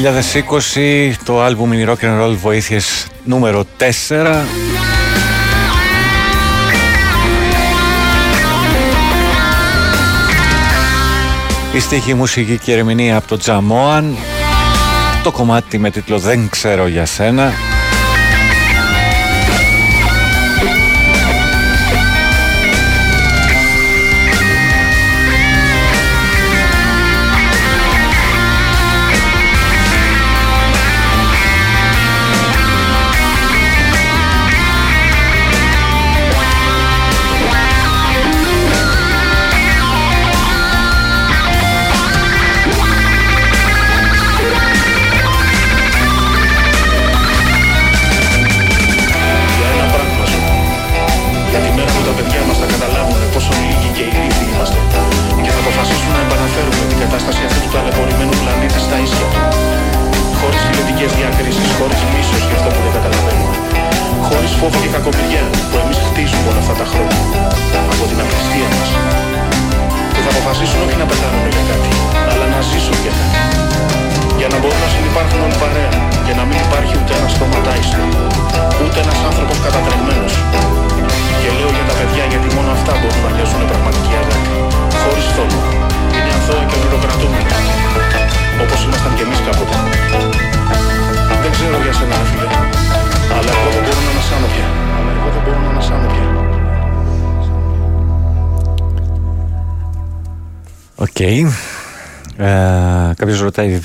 ...2020 το άλμπουμ in Rock and Roll βοήθειες νούμερο 4 Η στίχη μουσική και ερμηνεία από το Τζαμόαν Το κομμάτι με τίτλο «Δεν ξέρω για σένα»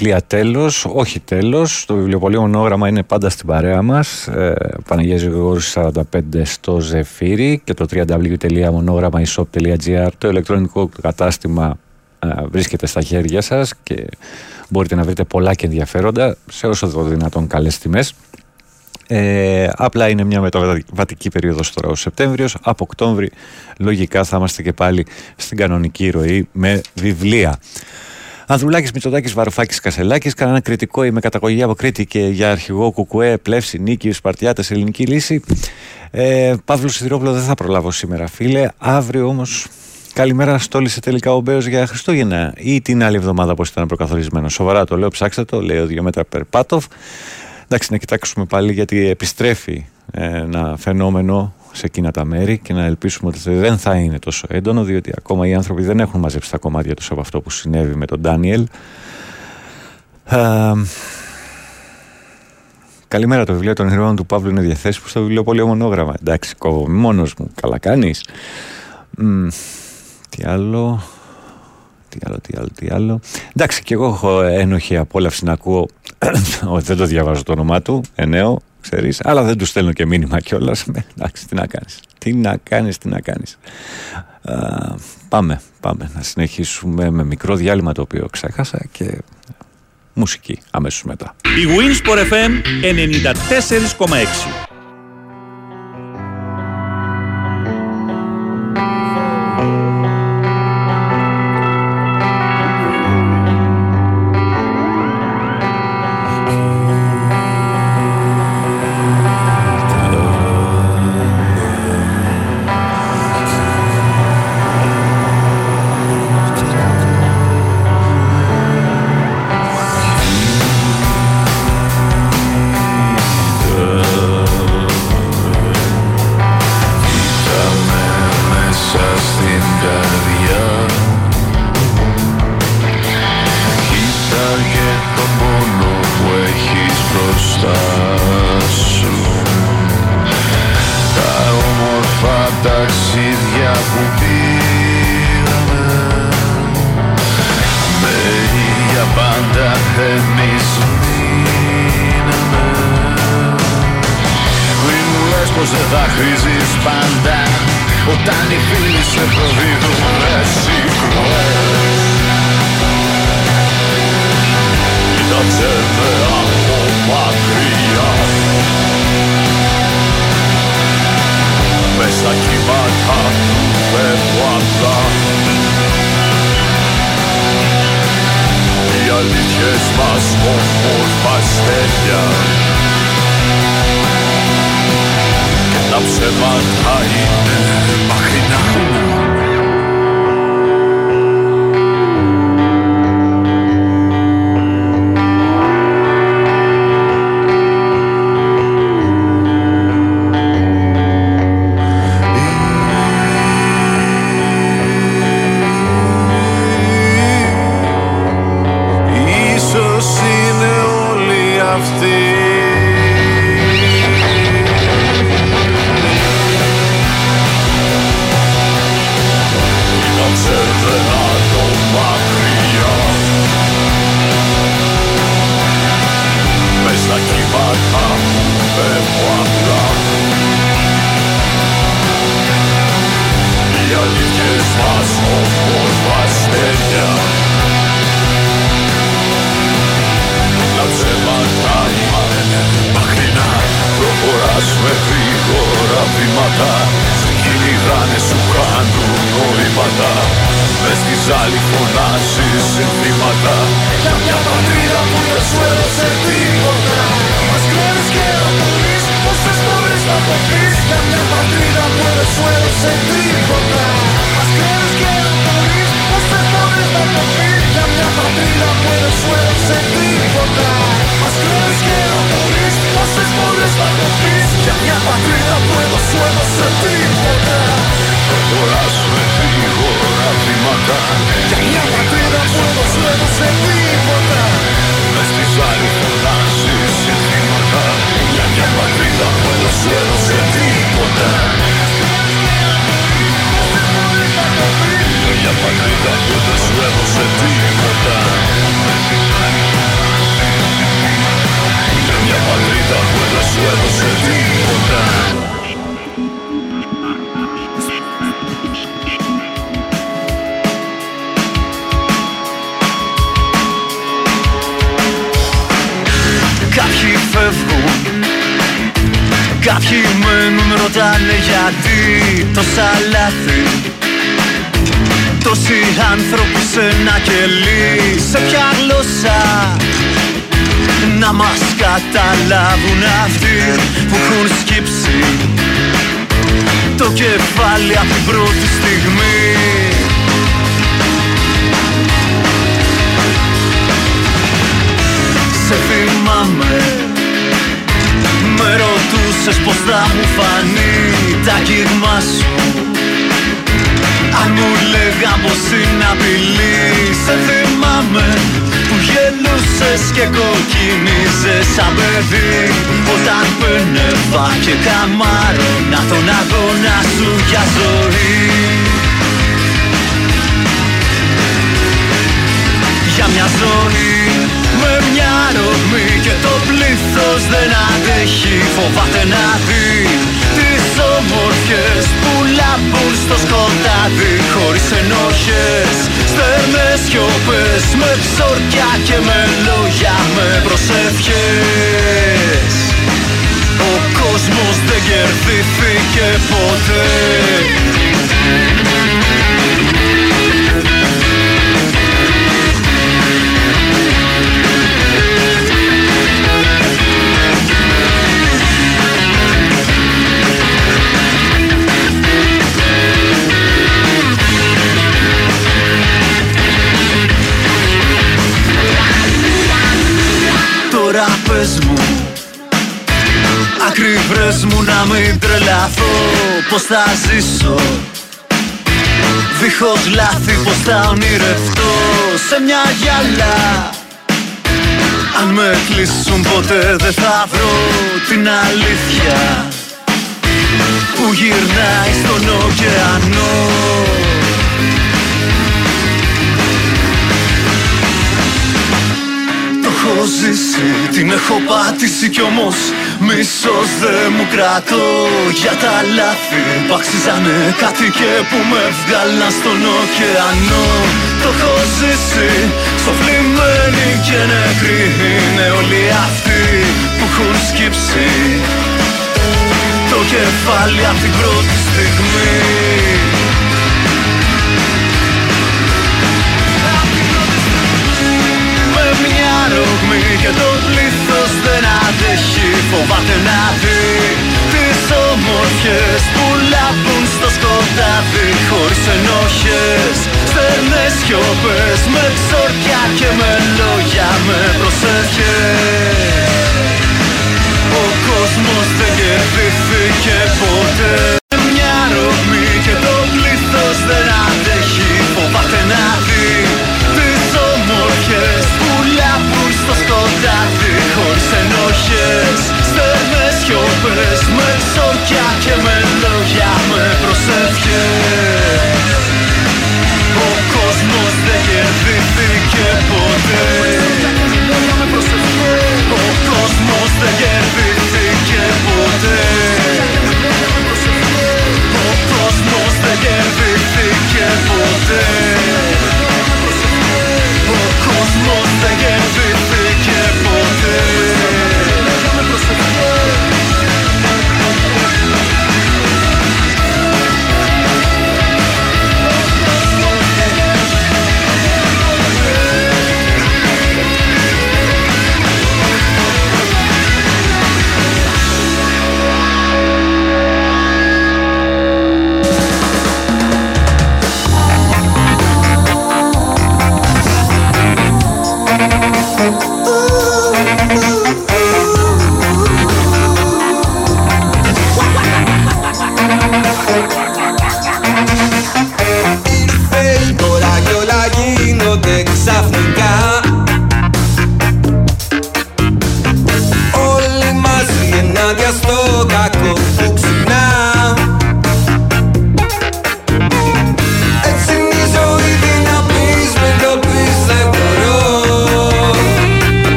βιβλία τέλος. Όχι τέλος. Το βιβλιοπωλείο μονόγραμμα είναι πάντα στην παρέα μας. Ε, Παναγία Γρηγόρης 45 στο Ζεφύρι και το www.monogrammaishop.gr. Το ηλεκτρονικό κατάστημα ε, βρίσκεται στα χέρια σας και μπορείτε να βρείτε πολλά και ενδιαφέροντα σε όσο το δυνατόν καλές τιμές. Ε, απλά είναι μια μεταβατική περίοδος τώρα ο Σεπτέμβριος Από Οκτώβρη λογικά θα είμαστε και πάλι στην κανονική ροή με βιβλία Ανδρουλάκης, Μητσοτάκης, Βαρουφάκης, Κασελάκης Κανένα κριτικό ή με καταγωγή από Κρήτη και για αρχηγό Κουκουέ, Πλεύση, Νίκη, Σπαρτιάτες, Ελληνική Λύση ε, Παύλο Σιδηρόπουλο δεν θα προλάβω σήμερα φίλε Αύριο όμως Καλημέρα, στόλισε τελικά ο Μπέος για Χριστούγεννα ή την άλλη εβδομάδα πώς ήταν προκαθορισμένος. Σοβαρά το λέω, ψάξτε το, λέει ο Διομέτρα Περπάτοφ. Εντάξει, να κοιτάξουμε πάλι γιατί επιστρέφει ε, ένα φαινόμενο σε εκείνα τα μέρη και να ελπίσουμε ότι δεν θα είναι τόσο έντονο διότι ακόμα οι άνθρωποι δεν έχουν μαζέψει τα κομμάτια τους από αυτό που συνέβη με τον Ντάνιελ. Ε, καλημέρα, το βιβλίο των ηρώων του Παύλου είναι διαθέσιμο στο βιβλίο μονόγραμμα. Εντάξει, κόβω μόνος μου, καλά κάνεις. Μ, τι άλλο... Τι άλλο, τι άλλο, τι άλλο. Εντάξει, και εγώ έχω ένοχη απόλαυση να ακούω. Όχι, δεν το διαβάζω το όνομά του, εννέο, ξέρεις, αλλά δεν τους στέλνω και μήνυμα κιόλας. Εντάξει, τι να κάνεις. Τι να κάνεις, τι να κάνεις. Πάμε, πάμε να συνεχίσουμε με μικρό διάλειμμα το οποίο ξέχασα και μουσική αμέσως μετά. Η Winsport FM 94,6 γιατί τόσα λάθη Τόσοι άνθρωποι σε ένα κελί Σε ποια γλώσσα Να μας καταλάβουν αυτοί που έχουν σκύψει Το κεφάλι από την πρώτη στιγμή. Σε θυμάμαι Με ρωτούσες πως θα μου φανεί τα κύγμα σου. Αν μου λέγα πως είναι απειλή Σε θυμάμαι που γελούσες και κοκκινίζες σαν παιδί. Όταν πενεύα και καμάρωνα τον αγώνα σου για ζωή. Για μια ζωή με μια ρογμή και το πλήθος δεν αντέχει Φοβάται να δει τις όμορφιες που λάμπουν στο σκοτάδι. Χωρίς ενόχες, στέρνες σιωπές Με ψορκιά και με λόγια, με προσευχές. Ο κόσμος δεν κερδίθηκε ποτέ Άκρη βρες μου να μην τρελαθώ Πως θα ζήσω. Δίχως λάθη πως θα ονειρευτώ. Σε μια γυαλά Αν με κλείσουν ποτέ δεν θα βρω την αλήθεια. Που γυρνάει στον ωκεανό. Το έχω ζήσει, την έχω πατήσει κι όμως Μίσος δεν μου κρατώ για τα λάθη. Που αξίζανε κάτι και που με βγάλαν στον ωκεανό. Το έχω ζήσει, σοφλημένοι και νεκροί είναι όλοι αυτοί που έχουν σκύψει το κεφάλι από την πρώτη στιγμή. Με μια ρογμή και το πλήθος δεν αντέχει Φοβάται να δει τις όμορφιες που λάμπουν στο σκοτάδι Χωρίς ενόχες, στενές σιωπές Με ξορκιά και με λόγια, με προσευχές Ο κόσμος δεν κερδίθηκε ποτέ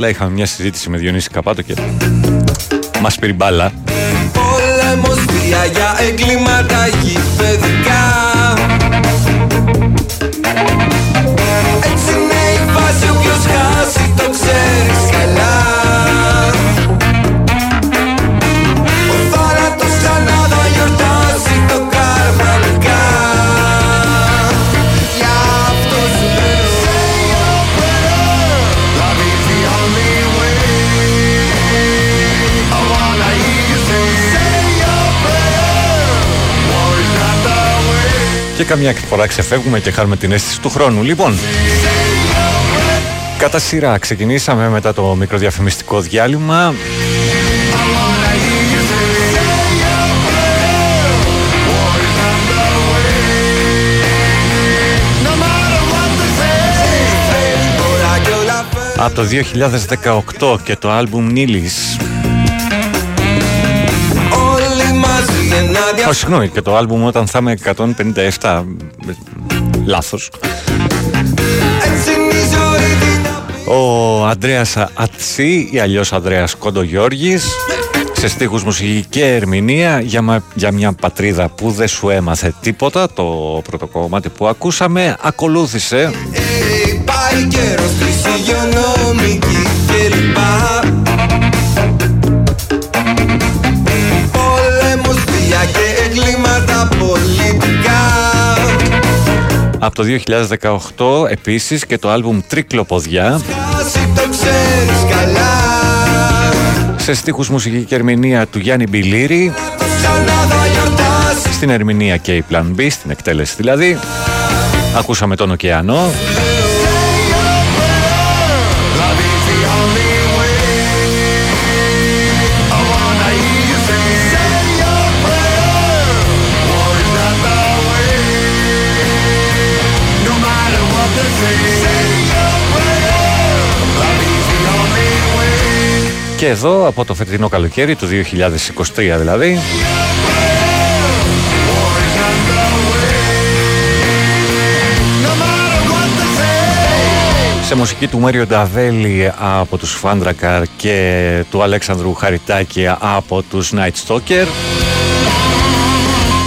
απλά είχαμε μια συζήτηση με Διονύση Καπάτο και μας πήρε μπάλα. Πόλεμος βία για εγκλήματα καμιά φορά ξεφεύγουμε και χάνουμε την αίσθηση του χρόνου. Λοιπόν, κατά σειρά ξεκινήσαμε μετά το μικροδιαφημιστικό διάλειμμα. Από το 2018 και το άλμπουμ Νίλης μαζί ενάντια Όχι, συγγνώμη, και το άλμπουμ όταν θα είμαι 157. Λάθος. Έτσι είναι η ζωή τι να Ο Ανδρέας Ατσί ή αλλιώς Ανδρέας Κοντογιώργης σε στίχους μουσική και ερμηνεία για, μα- για μια πατρίδα που δεν σου έμαθε τίποτα το πρώτο κομμάτι που ακούσαμε ακολούθησε Hey, πάει καιρός από το 2018 επίσης και το άλμπουμ Τρίκλοποδιά Χάσει το ξέρεις καλά. Σε στίχους μουσική και ερμηνεία του Γιάννη Μπιλίρη. Ξανά θα γιορτάσει στην ερμηνεία και η Plan B, στην εκτέλεση δηλαδή. Ακούσαμε τον ωκεανό Και εδώ από το φετινό καλοκαίρι του 2023 δηλαδή. Σε μουσική του Μέριο Νταβέλη από τους Φάντρακαρ και του Αλέξανδρου Χαριτάκη από τους Night Stalker.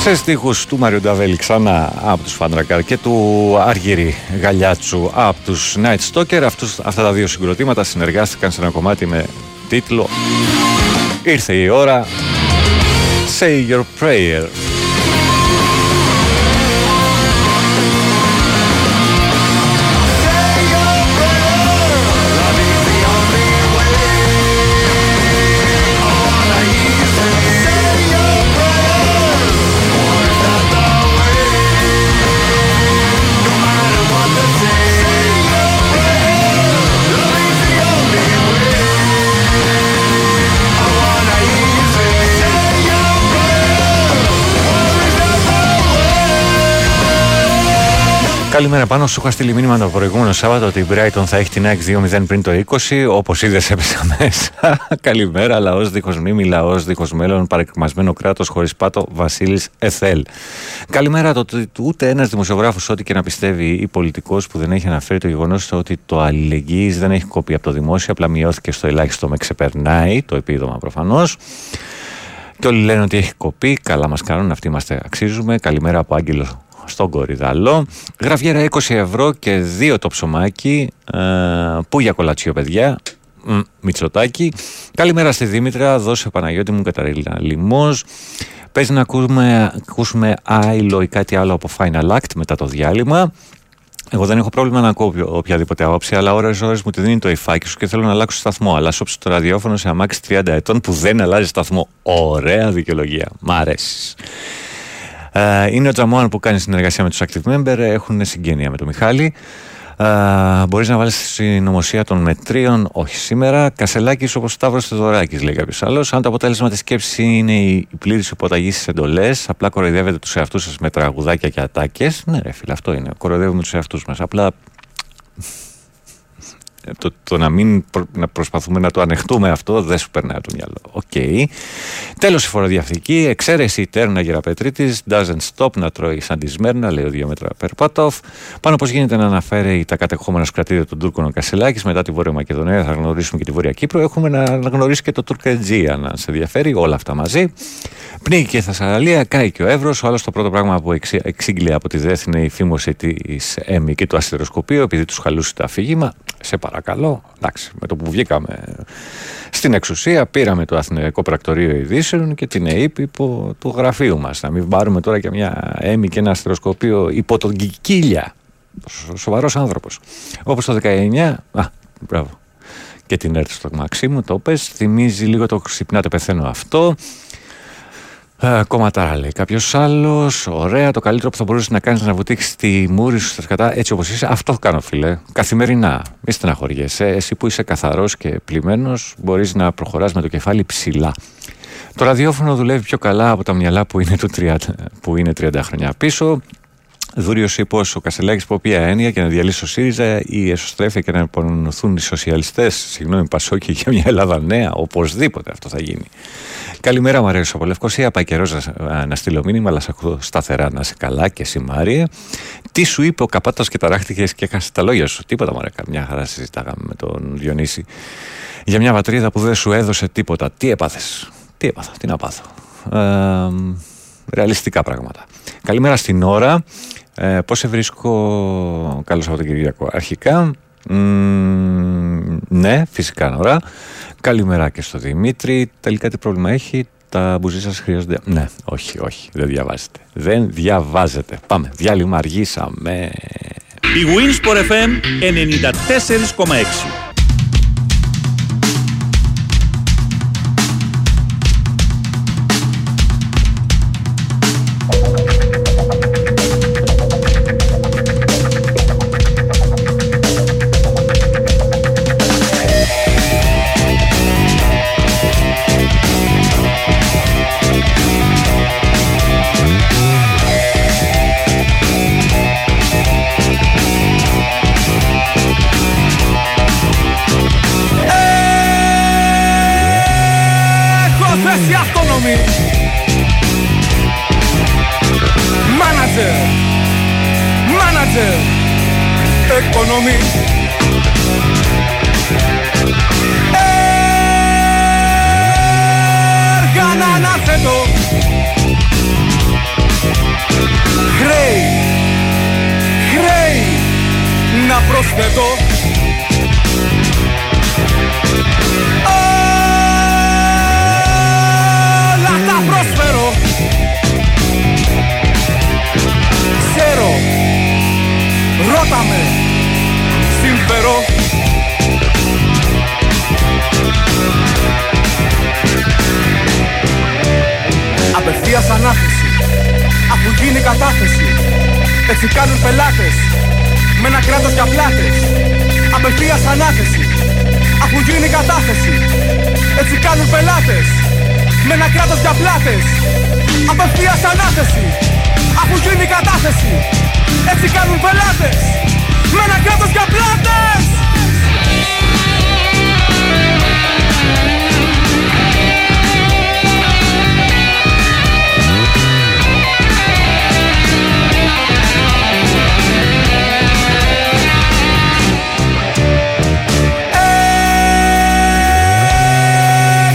Σε στίχους του Μάριο Νταβέλη ξανά από τους Φάντρακαρ και του Αργύρη Γαλιάτσου από τους Night Stalker. Αυτούς, αυτά τα δύο συγκροτήματα συνεργάστηκαν σε ένα κομμάτι με τίτλο. Ήρθε η ώρα. Say Your Prayer Καλημέρα πάνω. Σου είχα στείλει μήνυμα το προηγούμενο Σάββατο ότι η Brighton θα έχει την ΑΕΚ 2-0 πριν το 20. Όπως είδες, έπεσα μέσα. Καλημέρα. Λαός δίχως μνήμη, λαός δίχως μέλλον, παρεκμασμένο κράτος χωρίς πάτο, Βασίλης Εθέλ. Καλημέρα. Το ότι ούτε ένας δημοσιογράφος, ό,τι και να πιστεύει ή πολιτικός που δεν έχει αναφέρει το γεγονός ότι το αλληλεγγύης δεν έχει κοπεί από το δημόσιο, απλά μειώθηκε στο ελάχιστο με ξεπερνάει το επίδομα προφανώς. Και όλοι λένε ότι έχει κοπεί. Καλά μας κάνουν. Αυτοί είμαστε, αξίζουμε. Καλημέρα από Άγγελο στον Κορυδαλό. Γραφιέρα 20 ευρώ και δύο το ψωμάκι. Ε, πού για κολατσίο, παιδιά; Μ, Μητσοτάκι. Καλημέρα στη Δήμητρα. Δώσε Παναγιώτη μου Καταρίνα Λιμός. Παίζει να ακούσουμε, ακούσουμε άϊλο ή κάτι άλλο από Final Act μετά το διάλειμμα. Εγώ δεν έχω πρόβλημα να ακούω οποιαδήποτε άποψη, αλλά ώρες ώρες μου τη δίνει το υφάκι σου και θέλω να αλλάξω σταθμό. Αλλά σου το ραδιόφωνο σε αμάξι 30 ετών που δεν αλλάζει σταθμό. Ωραία δικαιολογία. Μ' αρέσεις. Ε, είναι ο Τζαμόαν που κάνει συνεργασία με τους Active Member, έχουν συγγένεια με τον Μιχάλη. Uh, Μπορείς να βάλεις συνωμοσία των μετρίων, όχι σήμερα. Κασελάκης όπως Σταύρος Θεοδωράκης, λέει κάποιος άλλος. Αν το αποτέλεσμα της σκέψης είναι η πλήρης υποταγή στις εντολές, απλά κοροϊδεύετε τους εαυτούς σας με τραγουδάκια και ατάκες. Ναι, ρε φίλε, αυτό είναι. Κοροϊδεύουμε τους εαυτούς μας. Απλά το, το να μην να προσπαθούμε να το ανεχτούμε αυτό δεν σου περνάει από το μυαλό. OK. Okay. Τέλος η φοροδιαφυγή. Εξαίρεση η τέρνα γεραπετρίτης. Doesn't stop να τρώει σαν τη Σμέρνα, λέει ο Διόμετρα Περπάτοφ. Πάνω πώς γίνεται να αναφέρει τα κατεχόμενα σκρατήρια του Τούρκων ο Κασελάκης. Μετά τη Βόρεια Μακεδονία θα γνωρίσουμε και τη Βόρεια Κύπρο. Έχουμε να γνωρίσει και το Τουρκετζία, να σε ενδιαφέρει. Όλα αυτά μαζί. Πνίγει και η Θεσσαλία, κάει και ο Εύρο. Ο άλλος το πρώτο πράγμα που εξήγηλε από τη ΔΕΘ είναι η φήμωση της ΕΜΗ και του αστεροσκοπείου, επειδή τους χαλούσε το αφήγημα. Σε παρακαλώ. Εντάξει, με το που βγήκαμε στην εξουσία, πήραμε το Αθηναϊκό Πρακτορείο Ειδήσεων και την ΕΕΠ υπό του γραφείου μας. Να μην πάρουμε τώρα και μια έμι και ένα αστεροσκοπείο υπό τον Κικίλια. Σοβαρός άνθρωπος. Όπως το 19. Α, μπράβο. Και την έρθει στο Μαξίμου, το πες, θυμίζει λίγο το ξυπνάτε πεθαίνω αυτό. Ε, κομματάρα λέει κάποιος άλλος. Ωραία, το καλύτερο που θα μπορούσε να κάνεις να βουτήξεις τη μούρη σου στα σκατά έτσι όπως είσαι. Αυτό κάνω, φίλε. Καθημερινά. Μη στεναχωριέσαι. Εσύ που είσαι καθαρός και πλημμένος, μπορείς να προχωράς με το κεφάλι ψηλά. Το ραδιόφωνο δουλεύει πιο καλά από τα μυαλά που είναι, του 30, που είναι 30 χρόνια πίσω. Δούριος είπε ο Κασελάκης που οποία έννοια και να διαλύσει ο ΣΥΡΙΖΑ η εσωστρέφεια και να υπονοηθούν οι σοσιαλιστές. Συγγνώμη, Πασόκη για μια Ελλάδα νέα. Οπωσδήποτε αυτό θα γίνει. Καλημέρα, μου αρέσει από Λευκοσία. Πάει καιρός να, να στείλω μήνυμα, αλλά σε ακούω σταθερά να είσαι καλά και εσύ, Μάριε. Τι σου είπε ο Καπάτο και ταράχτηκες και έχασες τα λόγια σου; Τίποτα, μωρέ. Μια χαρά συζητάγαμε με τον Διονύση για μια βατρίδα που δεν σου έδωσε τίποτα. Τι έπαθες; Τι έπαθα, τι να πάθω; Ε, ρεαλιστικά πράγματα. Καλημέρα στην ώρα. Ε, πώς σε βρίσκω; Καλό Σαββατοκυριακό. Αρχικά, ναι, φυσικά ώρα. Καλημέρα και στο Δημήτρη. Τελικά τι πρόβλημα έχει, τα μπουζί σας χρειάζονται. Ναι, όχι, όχι, δεν διαβάζετε. Δεν διαβάζετε. Πάμε, διάλειμμα αργήσαμε. Η Winsport FM 94,6 συγγνώμη. Μάνατζερ. Μάνατζερ. Εκπονομή Έργανα ανάθετο Χρέη. Χρέη. Να προσθέτω. Ρώτα με Συμφέρω Απευθείας ανάθεση. Αφού γίνει κατάθεση. Έτσι κάνουν πελάτες. Με ένα κράτος για πλάτες. Απευθείας ανάθεση. Αφού γίνει κατάθεση. Έτσι κάνουν πελάτες. Με ένα κράτος για πλάτες. Απευθείας ανάθεση. Αφού γίνει κατάθεση Έτσι κάνουν πελάτες. Με ένα κράτος για πλάτες.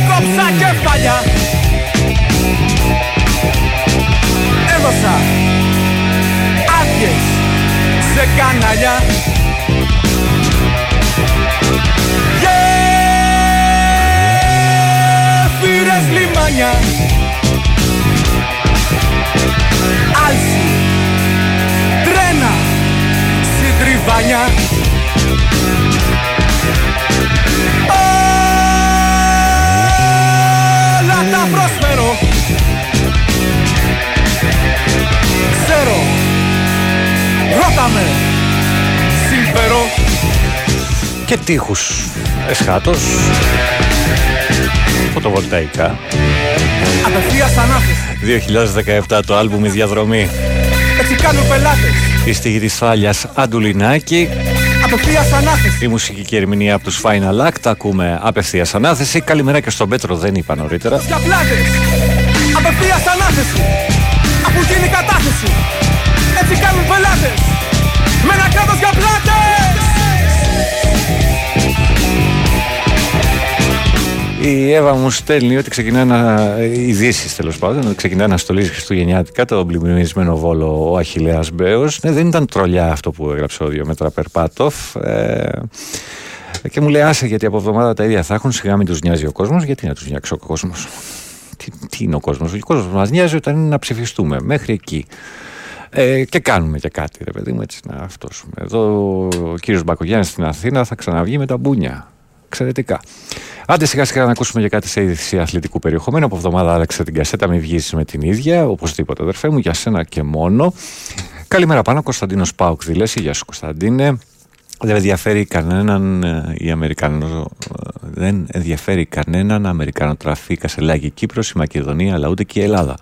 Κόψα κεφάλια Έδωσα. άδειες σε κανάλια. Γέφυρες λιμάνια. Άλση. Τρένα. Συντριβάνια. Όλα τα προσφέρω Ξέρω. Ρώτα με Συμφέρω Και τείχους εσχάτως. Φωτοβολταϊκά. Απευθείας ανάθεση. 2017 το άλμπουμ «Η Διαδρομή» Έτσι κάνουν πελάτες. Η στοιχή της Φάλιας Αντουλινάκη. Απευθείας ανάθεση. Η μουσική και ερμηνεία από τους Final Act. Ακούμε απευθείας ανάθεση. Καλημέρα και στον Πέτρο δεν είπα νωρίτερα. Για πλάτες. Απευθείας ανάθεση. Αφού γίνει κατάθεση. Έτσι κάνουν πελάτες. Με ένα κράτος για πλάτες Η Εύα μου στέλνει ότι ξεκινά να. ειδήσεις τέλος πάντων, ότι ξεκινά να στολίζει Χριστουγεννιάτικα το πλημμυρισμένο βόλο ο Αχηλέα Μπέος. Ναι, δεν ήταν τρολιά αυτό που έγραψε ο Διομέτρα Περπάτοφ. Ε, και μου λέει άσε γιατί από εβδομάδα τα ίδια θα έχουν. Σιγά μην τους νοιάζει ο κόσμος. Γιατί να τους νοιάξει ο κόσμος; Τι, τι είναι ο κόσμος; Ο κόσμος μας νοιάζει όταν είναι να ψηφιστούμε. Μέχρι εκεί. Ε, και κάνουμε και κάτι, ρε παιδί μου, έτσι να αυτόσουμε. Εδώ ο κύριος Μπακογιάννης στην Αθήνα θα ξαναβγεί με τα μπούνια. Εξαιρετικά. Άντε σιγά σιγά να ακούσουμε και κάτι σε είδηση αθλητικού περιεχομένου. Από εβδομάδα άλλαξε την κασέτα, μην βγεις με την ίδια. Οπωσδήποτε, αδερφέ μου, για σένα και μόνο. Καλημέρα πάνω, Κωνσταντίνος Πάουκ Δηλέση. Γεια σου, Κωνσταντίνε. Δεν ενδιαφέρει κανέναν ε, η Αμερικανό, ε, δεν ενδιαφέρει κανέναν Αμερικανό τραφή Κασελάκη Κύπρος, η Μακεδονία, αλλά ούτε και η Ελλάδα.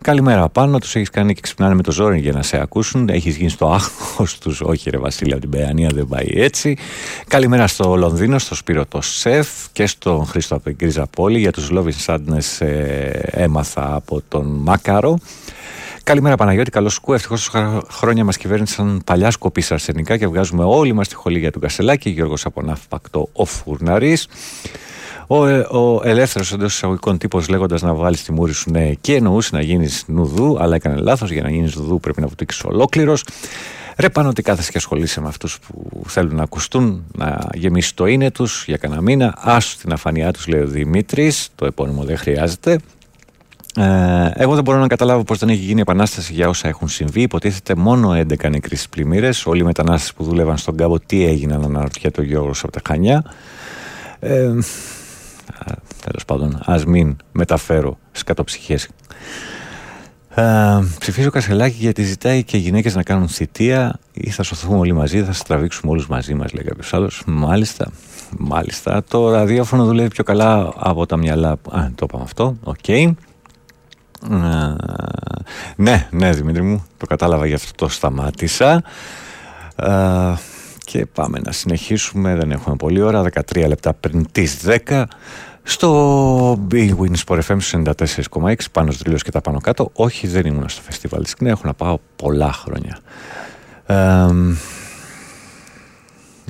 Καλημέρα πάνω, τους έχεις κάνει και ξυπνάνε με το ζόρι για να σε ακούσουν. Έχεις γίνει στο άγχος τους, όχι ρε Βασίλη, από την Παιανία δεν πάει έτσι. Καλημέρα στο Λονδίνο, στο Σπύρο το Σεφ και στον Χρήστο από την Κρίζα Πόλη. Για τους Loving Sadness ε, έμαθα από τον Μάκαρο. Καλημέρα Παναγιώτη, καλώς σκού. Ευτυχώς χρόνια μας κυβέρνησαν παλιά σκοπή αρσενικά και βγάζουμε όλοι μας τη χολή για του Κασελάκη. Γιώργος από Ναύπακτο, ο Φουρναρής. Ο, ε, ο ελεύθερος εντός εισαγωγικών τύπος λέγοντας να βγάλει τη μούρη σου ναι, και εννοούσε να γίνεις νουδού, αλλά έκανε λάθος. Για να γίνεις νουδού πρέπει να βουτήξεις ολόκληρος. Ρε πάνω ότι κάθεσαι και ασχολείσαι με αυτούς που θέλουν να ακουστούν, να γεμίσει το είναι τους για κανένα μήνα. Άσου την αφανειά τους, λέει ο Δημήτρης. Το επώνυμο δεν χρειάζεται. Ε, εγώ δεν μπορώ να καταλάβω πώς δεν έχει γίνει επανάσταση για όσα έχουν συμβεί. Υποτίθεται μόνο 11 νεκροί στις πλημμύρες. Όλοι οι μετανάστες που δούλευαν στον κάμπο, τι έγιναν, αναρωτιέται ο Γιώργος από τα Χανιά. Ε, Τέλος πάντων, ας μην μεταφέρω σκατοψυχές. Ε, ψηφίζω Κασελάκη γιατί ζητάει και οι γυναίκες να κάνουν θητεία ή θα σωθούμε όλοι μαζί, θα σα τραβήξουμε όλους μαζί μας, λέει κάποιος άλλος. Μάλιστα, μάλιστα. Το ραδιόφωνο δουλεύει πιο καλά από τα μυαλά. Α, το είπαμε αυτό. OK. Okay. Ε, ναι, ναι, Δημήτρη μου, το κατάλαβα γι' αυτό το σταμάτησα. Ε, και πάμε να συνεχίσουμε. Δεν έχουμε πολλή ώρα. 13 λεπτά πριν τις 10 Στο Big Win Sport FM 94,6 πάνω στο και τα πάνω κάτω. Όχι, δεν ήμουν στο φεστιβάλ της Κνέα, έχω να πάω πολλά χρόνια. Ε,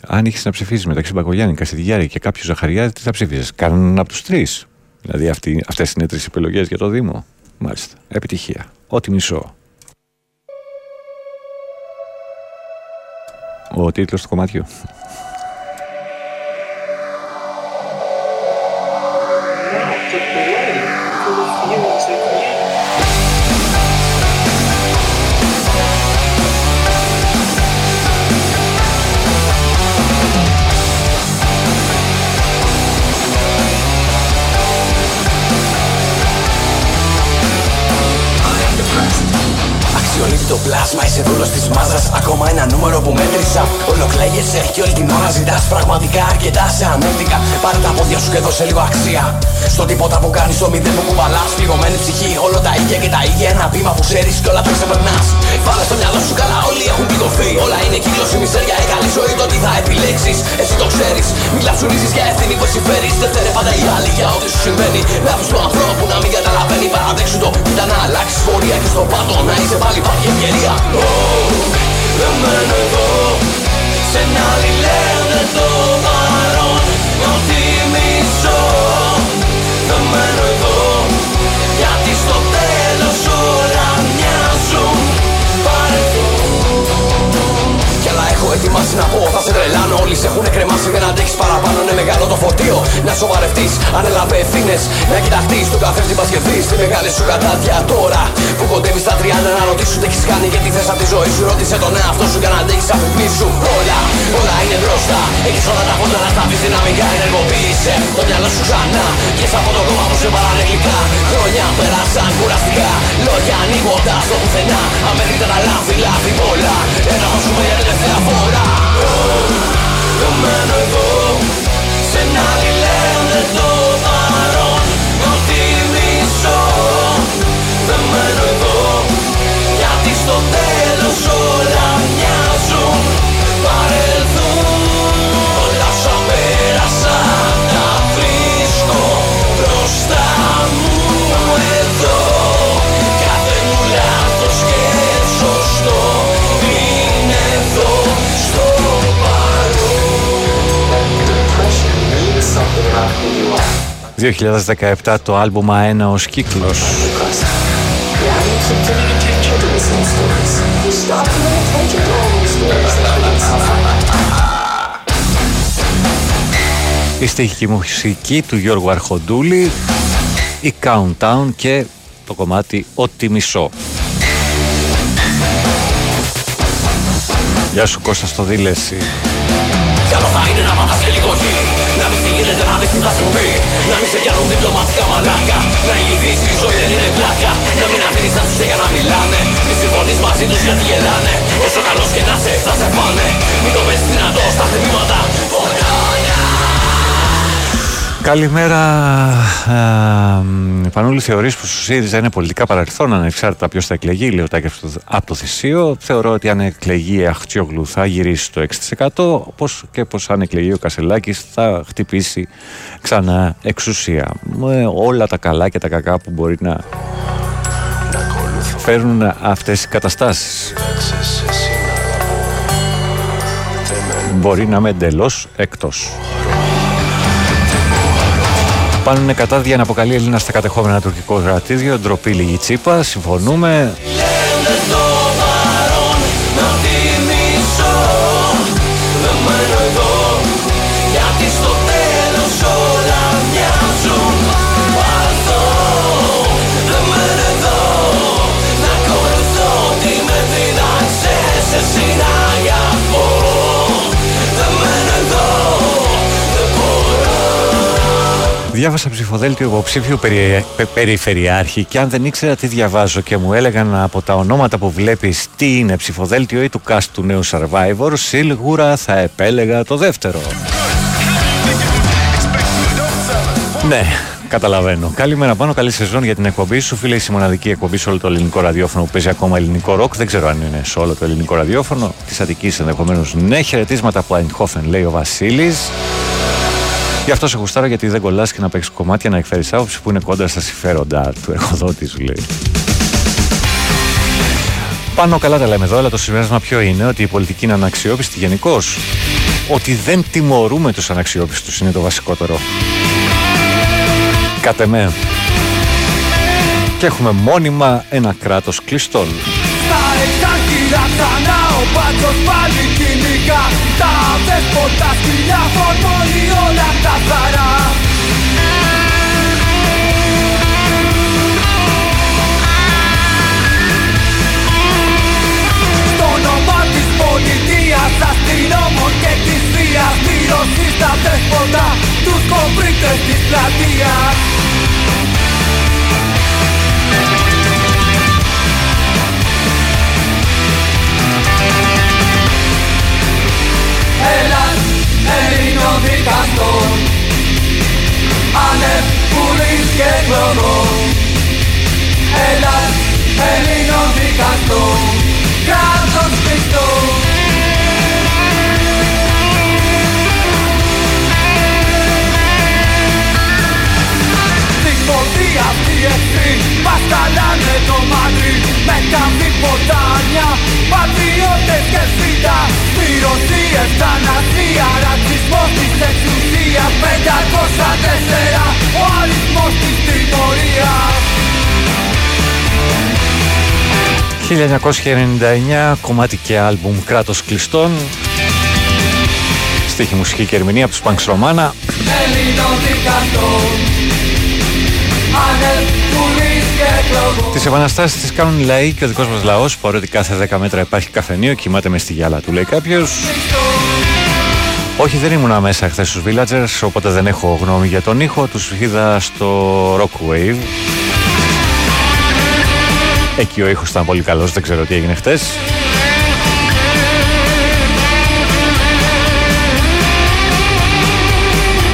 αν είχες να ψηφίσεις μεταξύ Μπακογιάννη, Κασιδιάρη και κάποιου Ζαχαριάδη, τι θα ψήφιζε. Κάνουν από τους τρεις; Δηλαδή αυτές είναι τρεις επιλογές για το Δήμο. Μάλιστα. Επιτυχία. Ό,τι μισώ. Ο τίτλος του κομματιού. Το πλάσμα, είσαι δούλος της μάζας. Ακόμα ένα νούμερο που μέτρησα. Ολοκλέγεσαι και όλη την ώρα ζητάς πραγματικά αρκετά σε ανέφικα. Πάρε τα πόδια σου και δώσε λίγο αξία. Στο τίποτα που κάνεις, στο μηδέν που κουβαλάς. Πληγωμένη ψυχή, όλο τα ίδια και τα ίδια. Ένα βήμα που ξέρεις και όλα τα ξεπερνάς. Θα επιλέξει, εσύ το ξέρεις. Μην κλαψουρίζει για ευθύνη που εσύ φέρεις. Δεν φταίνε πάντα οι άλλοι για ό,τι σου συμβαίνει. Να του του ανθρώπου να μην καταλαβαίνει. Παραδέξου το ήταν να αλλάξεις πορεία και στο πάτο να είσαι πάλι πάλι ευκαιρία Δεν μένω εδώ Σε ένα άλλη λένε το ετοιμάσει να πω. Θα σε τρελάνω όλοι σε έχουν κρεμάσει. Δεν αντέχεις παραπάνω είναι μεγάλο το φορτίο Να σοβαρευτείς ανέλαβε ευθύνες. Να κοιταχτείς τον καθρέφτη πας και δεις Τη μεγάλη σου κατάδια τώρα Που κοντεύεις στα 30 να ρωτήσουν τι έχεις κάνει Και τι θες από τη ζωή σου. Ρώτησε τον εαυτό σου για να αντέχεις σου. Όλα, όλα είναι μπροστά. Έχεις όλα τα φώτα να σταυρείς δυναμικά. Ενεργοποίησε το μυαλό σου ξανά. Και σαν από το κόμμα που σε παράνε γλυκά. Χρόνια πέρασαν κουραστικά. Λόγια ανοίγοντας στο πουθενά. Αμερίτερα λάθη, λάθη πολλά. Ένα θα σου πω για τελευταία φορά Δεν μένω εδώ Σε ένα άλλη λένε το παρόν Ότι μισώ. Δεν μένω εδώ Γιατί στο τέλος όλα 2017 το άλμπουμ «Αένα ως κύκλος». Η στοιχική μουσική του Γιώργου Αρχοντούλη, η Countdown και το κομμάτι «Ό,τι μισώ». Γεια σου Κώστα στο γίνεται να δεις τι θα σου πει. Να μην σε πιάνουν διπλωματικά μαλάκα. Να ηλικείς η ζωή δεν είναι πλάκα. Να μην αφήνεις να τους για να μιλάνε. Μη συμφωνείς μαζί τους γιατί γελάνε. Όσο καλός και να σε θα σε πάνε Μην το πες δυνατό στα θεμήματα Καλημέρα. Ε, Πανούλη, θεωρείς πως ο ΣΥΡΙΖΑ είναι πολιτικά παρελθόν ανεξάρτητα ποιος θα εκλεγεί, λέει ο Τάκη από το Θησίο. Θεωρώ ότι αν εκλεγεί Αχτσιόγλου θα γυρίσει το 6%. Όπω και πως αν εκλεγεί ο Κασελάκης θα χτυπήσει ξανά εξουσία. Με όλα τα καλά και τα κακά που μπορεί να φέρνουν αυτές οι καταστάσεις. Μπορεί να είμαι εντελώς εκτός. Πάνουν κατάδια να αποκαλεί Ελλήνα στα κατεχόμενα τουρκικό κρατήδιο. Ντροπή λίγη τσίπα. Συμφωνούμε. Διάβασα ψηφοδέλτιο υποψήφιου περι... πε- περιφερειάρχη και αν δεν ήξερα τι διαβάζω και μου έλεγαν από τα ονόματα που βλέπεις τι είναι ψηφοδέλτιο ή του cast του νέου Survivor, σίγουρα θα επέλεγα το δεύτερο. Ναι, καταλαβαίνω. Καλημέρα πάνω, καλή σεζόν για την εκπομπή σου. Φίλε, είσαι η μοναδική εκπομπή σε όλο το ελληνικό ραδιόφωνο που παίζει ακόμα ελληνικό ροκ. Δεν ξέρω αν είναι σε όλο το ελληνικό ραδιόφωνο. Τη Αττικής ενδεχομένως ναι. Χαιρετίσματα από Αϊντχόφεν, λέει ο Βασίλης. Γι' αυτό σε γουστάρω γιατί δεν κολλάς και να παίξεις κομμάτια να εκφέρεις άποψη που είναι κόντρα στα συμφέροντα του εργοδότης, σου λέει. Πάνω καλά τα λέμε εδώ, αλλά το συμπέρασμα ποιο είναι, ότι η πολιτική είναι αναξιόπιστη γενικώς. Ότι δεν τιμωρούμε τους αναξιόπιστους είναι το βασικότερο. Κάτε με. Και έχουμε μόνιμα ένα κράτος κλειστόν. Στα εξάρχειρα ξανά ο μπάτσος πάλι κυνηγά Τα δέσποτα σκυλιά φορμώνει όλα τα χαρά Στο όνομα της πολιτείας αστυνόμων και της βίας Μύρωση στα δέσποτα τους κομπρίτες της πλατείας δικαστών Άνευ πουλής και κλωδών Ελλάς Ελλήνων δικαστών Κράτος Χριστός οι εχθροί Μας ταλάνε το μάτρι Με καμπή ποτάμια Πατριώτες και σφίτα Μυρωσίες, θανασία Ρατσισμός της εξουσίας 504 Ο αριθμός της τιμωρίας. 1999 κομμάτι και άλμπουμ κράτος κλειστών Στίχη μουσική και ερμηνεία από τους Πανξ Ρωμάνα Ελλήνων δικαστών Άνευ πουλής και κλωδών Τις επαναστάσεις τις κάνουν οι λαοί και ο δικός μας λαός. Παρότι κάθε 10 μέτρα υπάρχει καφενείο κοιμάται μες στη γυάλα του λέει κάποιος. Όχι δεν ήμουνα μέσα χθες στους Villagers οπότε δεν έχω γνώμη για τον ήχο. Τους είδα στο Rockwave. Εκεί ο ήχος ήταν πολύ καλός, δεν ξέρω τι έγινε χτες.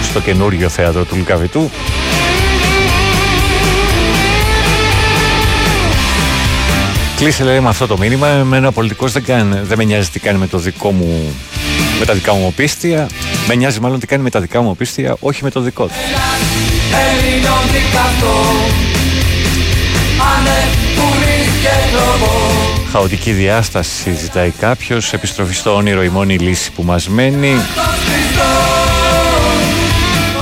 Στο καινούριο θέατρο του Λουκαβητού. Κλείσε λέει με αυτό το μήνυμα. Εμένα ο πολιτικός δεν, κάνει, δεν με νοιάζει τι κάνει με το δικό μου με τα δικά μου οπίστια. Με νοιάζει μάλλον τι κάνει με τα δικά μου οπίστια, όχι με το δικό του. Ελλήνων δικαστών Άνευ πουλής και κλωδών Χαοτική διάσταση ζητάει κάποιος. Επιστροφή στο όνειρο η μόνη λύση που μας μένει.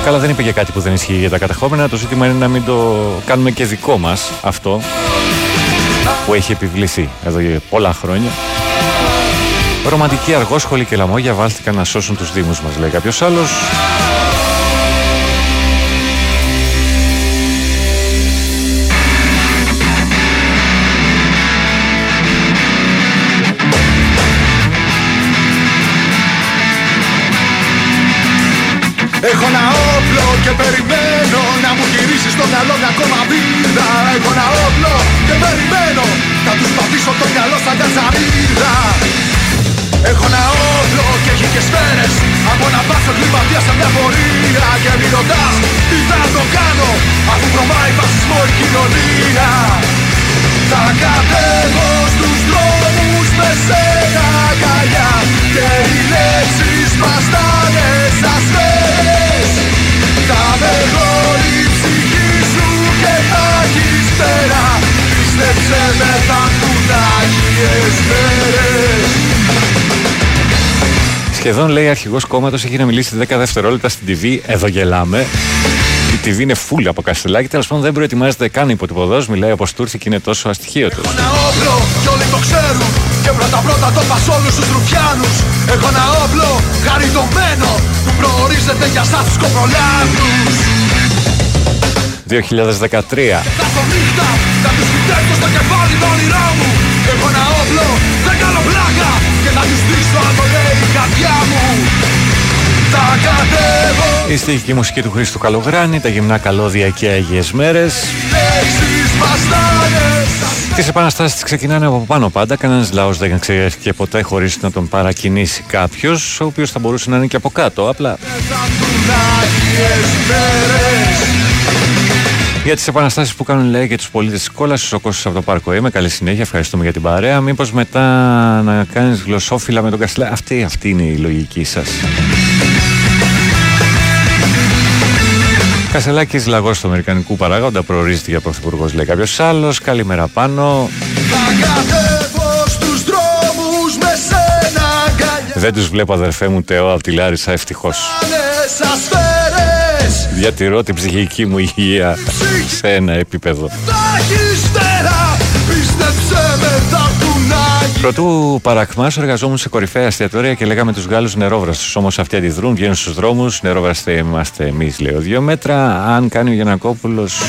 Καλά, δεν είπε για κάτι που δεν ισχύει για τα κατεχόμενα. Το ζήτημα είναι να μην το κάνουμε και δικό μας αυτό που έχει επιβληθεί εδώ για πολλά χρόνια. Ρομαντικοί αργόσχολοι και λαμόγια βάλθηκαν να σώσουν τους δήμους μας, λέει κάποιος άλλος. Σχεδόν λέει αρχηγός κόμματος έχει να μιλήσει 10 δευτερόλεπτα στην TV. Εδώ γελάμε. Η TV είναι φούλη από καστελάκι. Τέλος πάντων δεν προετοιμάζεται καν υποτυπωδό. Μιλάει όπως του ήρθε και είναι τόσο αστοιχείωτο. Ένα όπλο κι όλοι το ξέρουν Και πρώτα πρώτα το πας όλους τους ρουφιάνους Έχω ένα όπλο χαριτωμένο Που προορίζεται για σας τους κοπρολάβους 2013. Κάθε νύχτα θα τους φυτέψω στο κεφάλι το όνειρό μου Έχω ένα όπλο, δεν κάνω πλάκα Και θα τους δείξω αν το λέει η καρδιά μου Θα κατέβω Η στοιχική μουσική του Χρήστου Καλογράνη, τα γυμνά καλώδια και Αγίες Μέρες. λέξεις μας θα είναι σαν Τις επαναστάσεις ξεκινάνε από πάνω πάντα. Κανένας λαός δεν εξαιρέθηκε ποτέ χωρίς να τον παρακινήσει κάποιος, ο οποίος θα μπορούσε να είναι και από κάτω. Απλά άγιες μέρες για τις επαναστάσεις που κάνουν λέει και τους πολίτες της κόλαση, ο Κώστας από το Πάρκο Είμαι. Καλή συνέχεια, ευχαριστούμε για την παρέα. Μήπως μετά να κάνεις γλωσσόφυλλα με τον Κασιλά. Αυτή, αυτή είναι η λογική σας. Κασελάκης λαγός του Αμερικανικού παράγοντα προορίζεται για πρωθυπουργός, λέει κάποιος άλλος. Καλημέρα πάνω. Δεν τους βλέπω, αδερφέ μου, Τεό από τη Λάρισα, ευτυχώς. Διατηρώ την ψυχική μου υγεία σε ένα επίπεδο. Πρωτού παρακμάσω, εργαζόμουν σε κορυφαία εστιατόρια και λέγαμε τους Γάλλους νερόβραστους. Όμως αυτοί αντιδρούν, βγαίνουν στους δρόμους. Νερόβραστε είμαστε εμείς, λέω. Δύο μέτρα. Αν κάνει ο Γιανακόπουλος.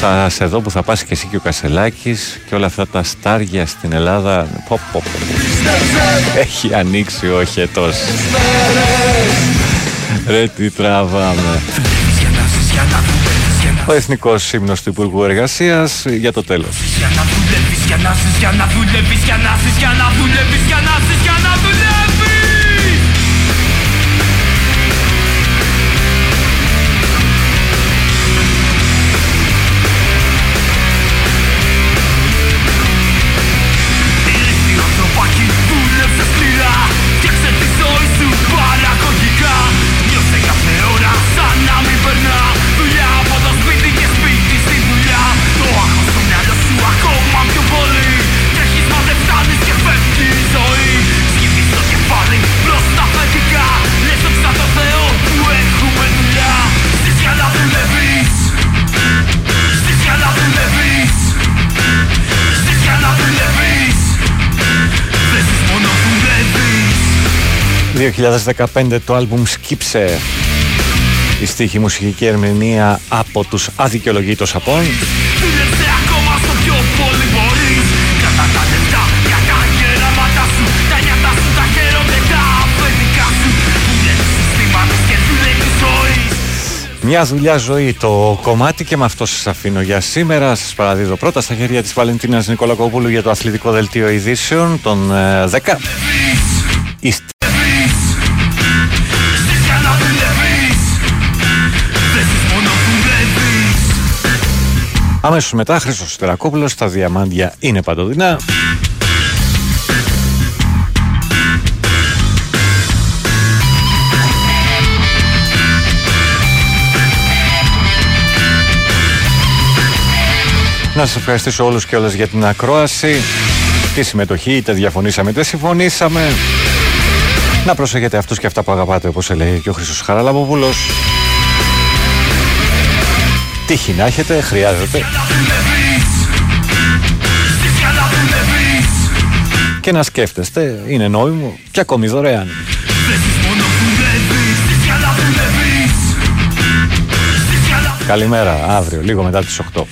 Θα σε δω που θα πας και εσύ και ο Κασελάκης και όλα αυτά τα στάρια στην Ελλάδα πω, πω, πω. Έχει ανοίξει ο χετός Ρε τι τραβάμε. Ο εθνικός ύμνος του Υπουργού Εργασίας για το τέλος. Για να δουλεύεις, για να ζεις, για να δουλεύεις, για να ζεις, για να δουλεύεις, 2015 το άλμπουμ Σκύψε. Η στίχη μουσική ερμηνεία από τους αδικαιολογήτως απόν Δούλεψε ακόμα στο πιο πολύ μπορείς. Κατά τα λεφτά για τα γεράματά σου. Τα νιάτα σου τα χαίρονται τα αφεντικά σου. Δουλεύεις συστήματος και δουλεύεις ζωής. Μια δουλειά ζωή το κομμάτι και με αυτό σας αφήνω για σήμερα. Σας παραδίδω πρώτα στα χέρια της Βαλεντίνας Νικολακοπούλου για το αθλητικό δελτίο ειδήσεων των ε, 10. Αμέσως μετά Χρήστος Στερακόπουλος στα διαμάντια είναι παντοδυνά. Να σας ευχαριστήσω όλους και όλες για την ακρόαση, τη συμμετοχή, είτε διαφωνήσαμε είτε συμφωνήσαμε. Να προσέχετε αυτούς και αυτά που αγαπάτε, όπως έλεγε και ο Χρήστος Χαραλαμπόπουλος. Τύχη να έχετε, χρειάζεται. Ζεις για να δουλεύεις Και να σκέφτεστε, είναι νόημο και ακόμη δωρεάν. Δεν ζεις μόνο δουλεύεις Ζεις για να δουλεύεις Ζεις για να Καλημέρα, αύριο, λίγο μετά τις 8.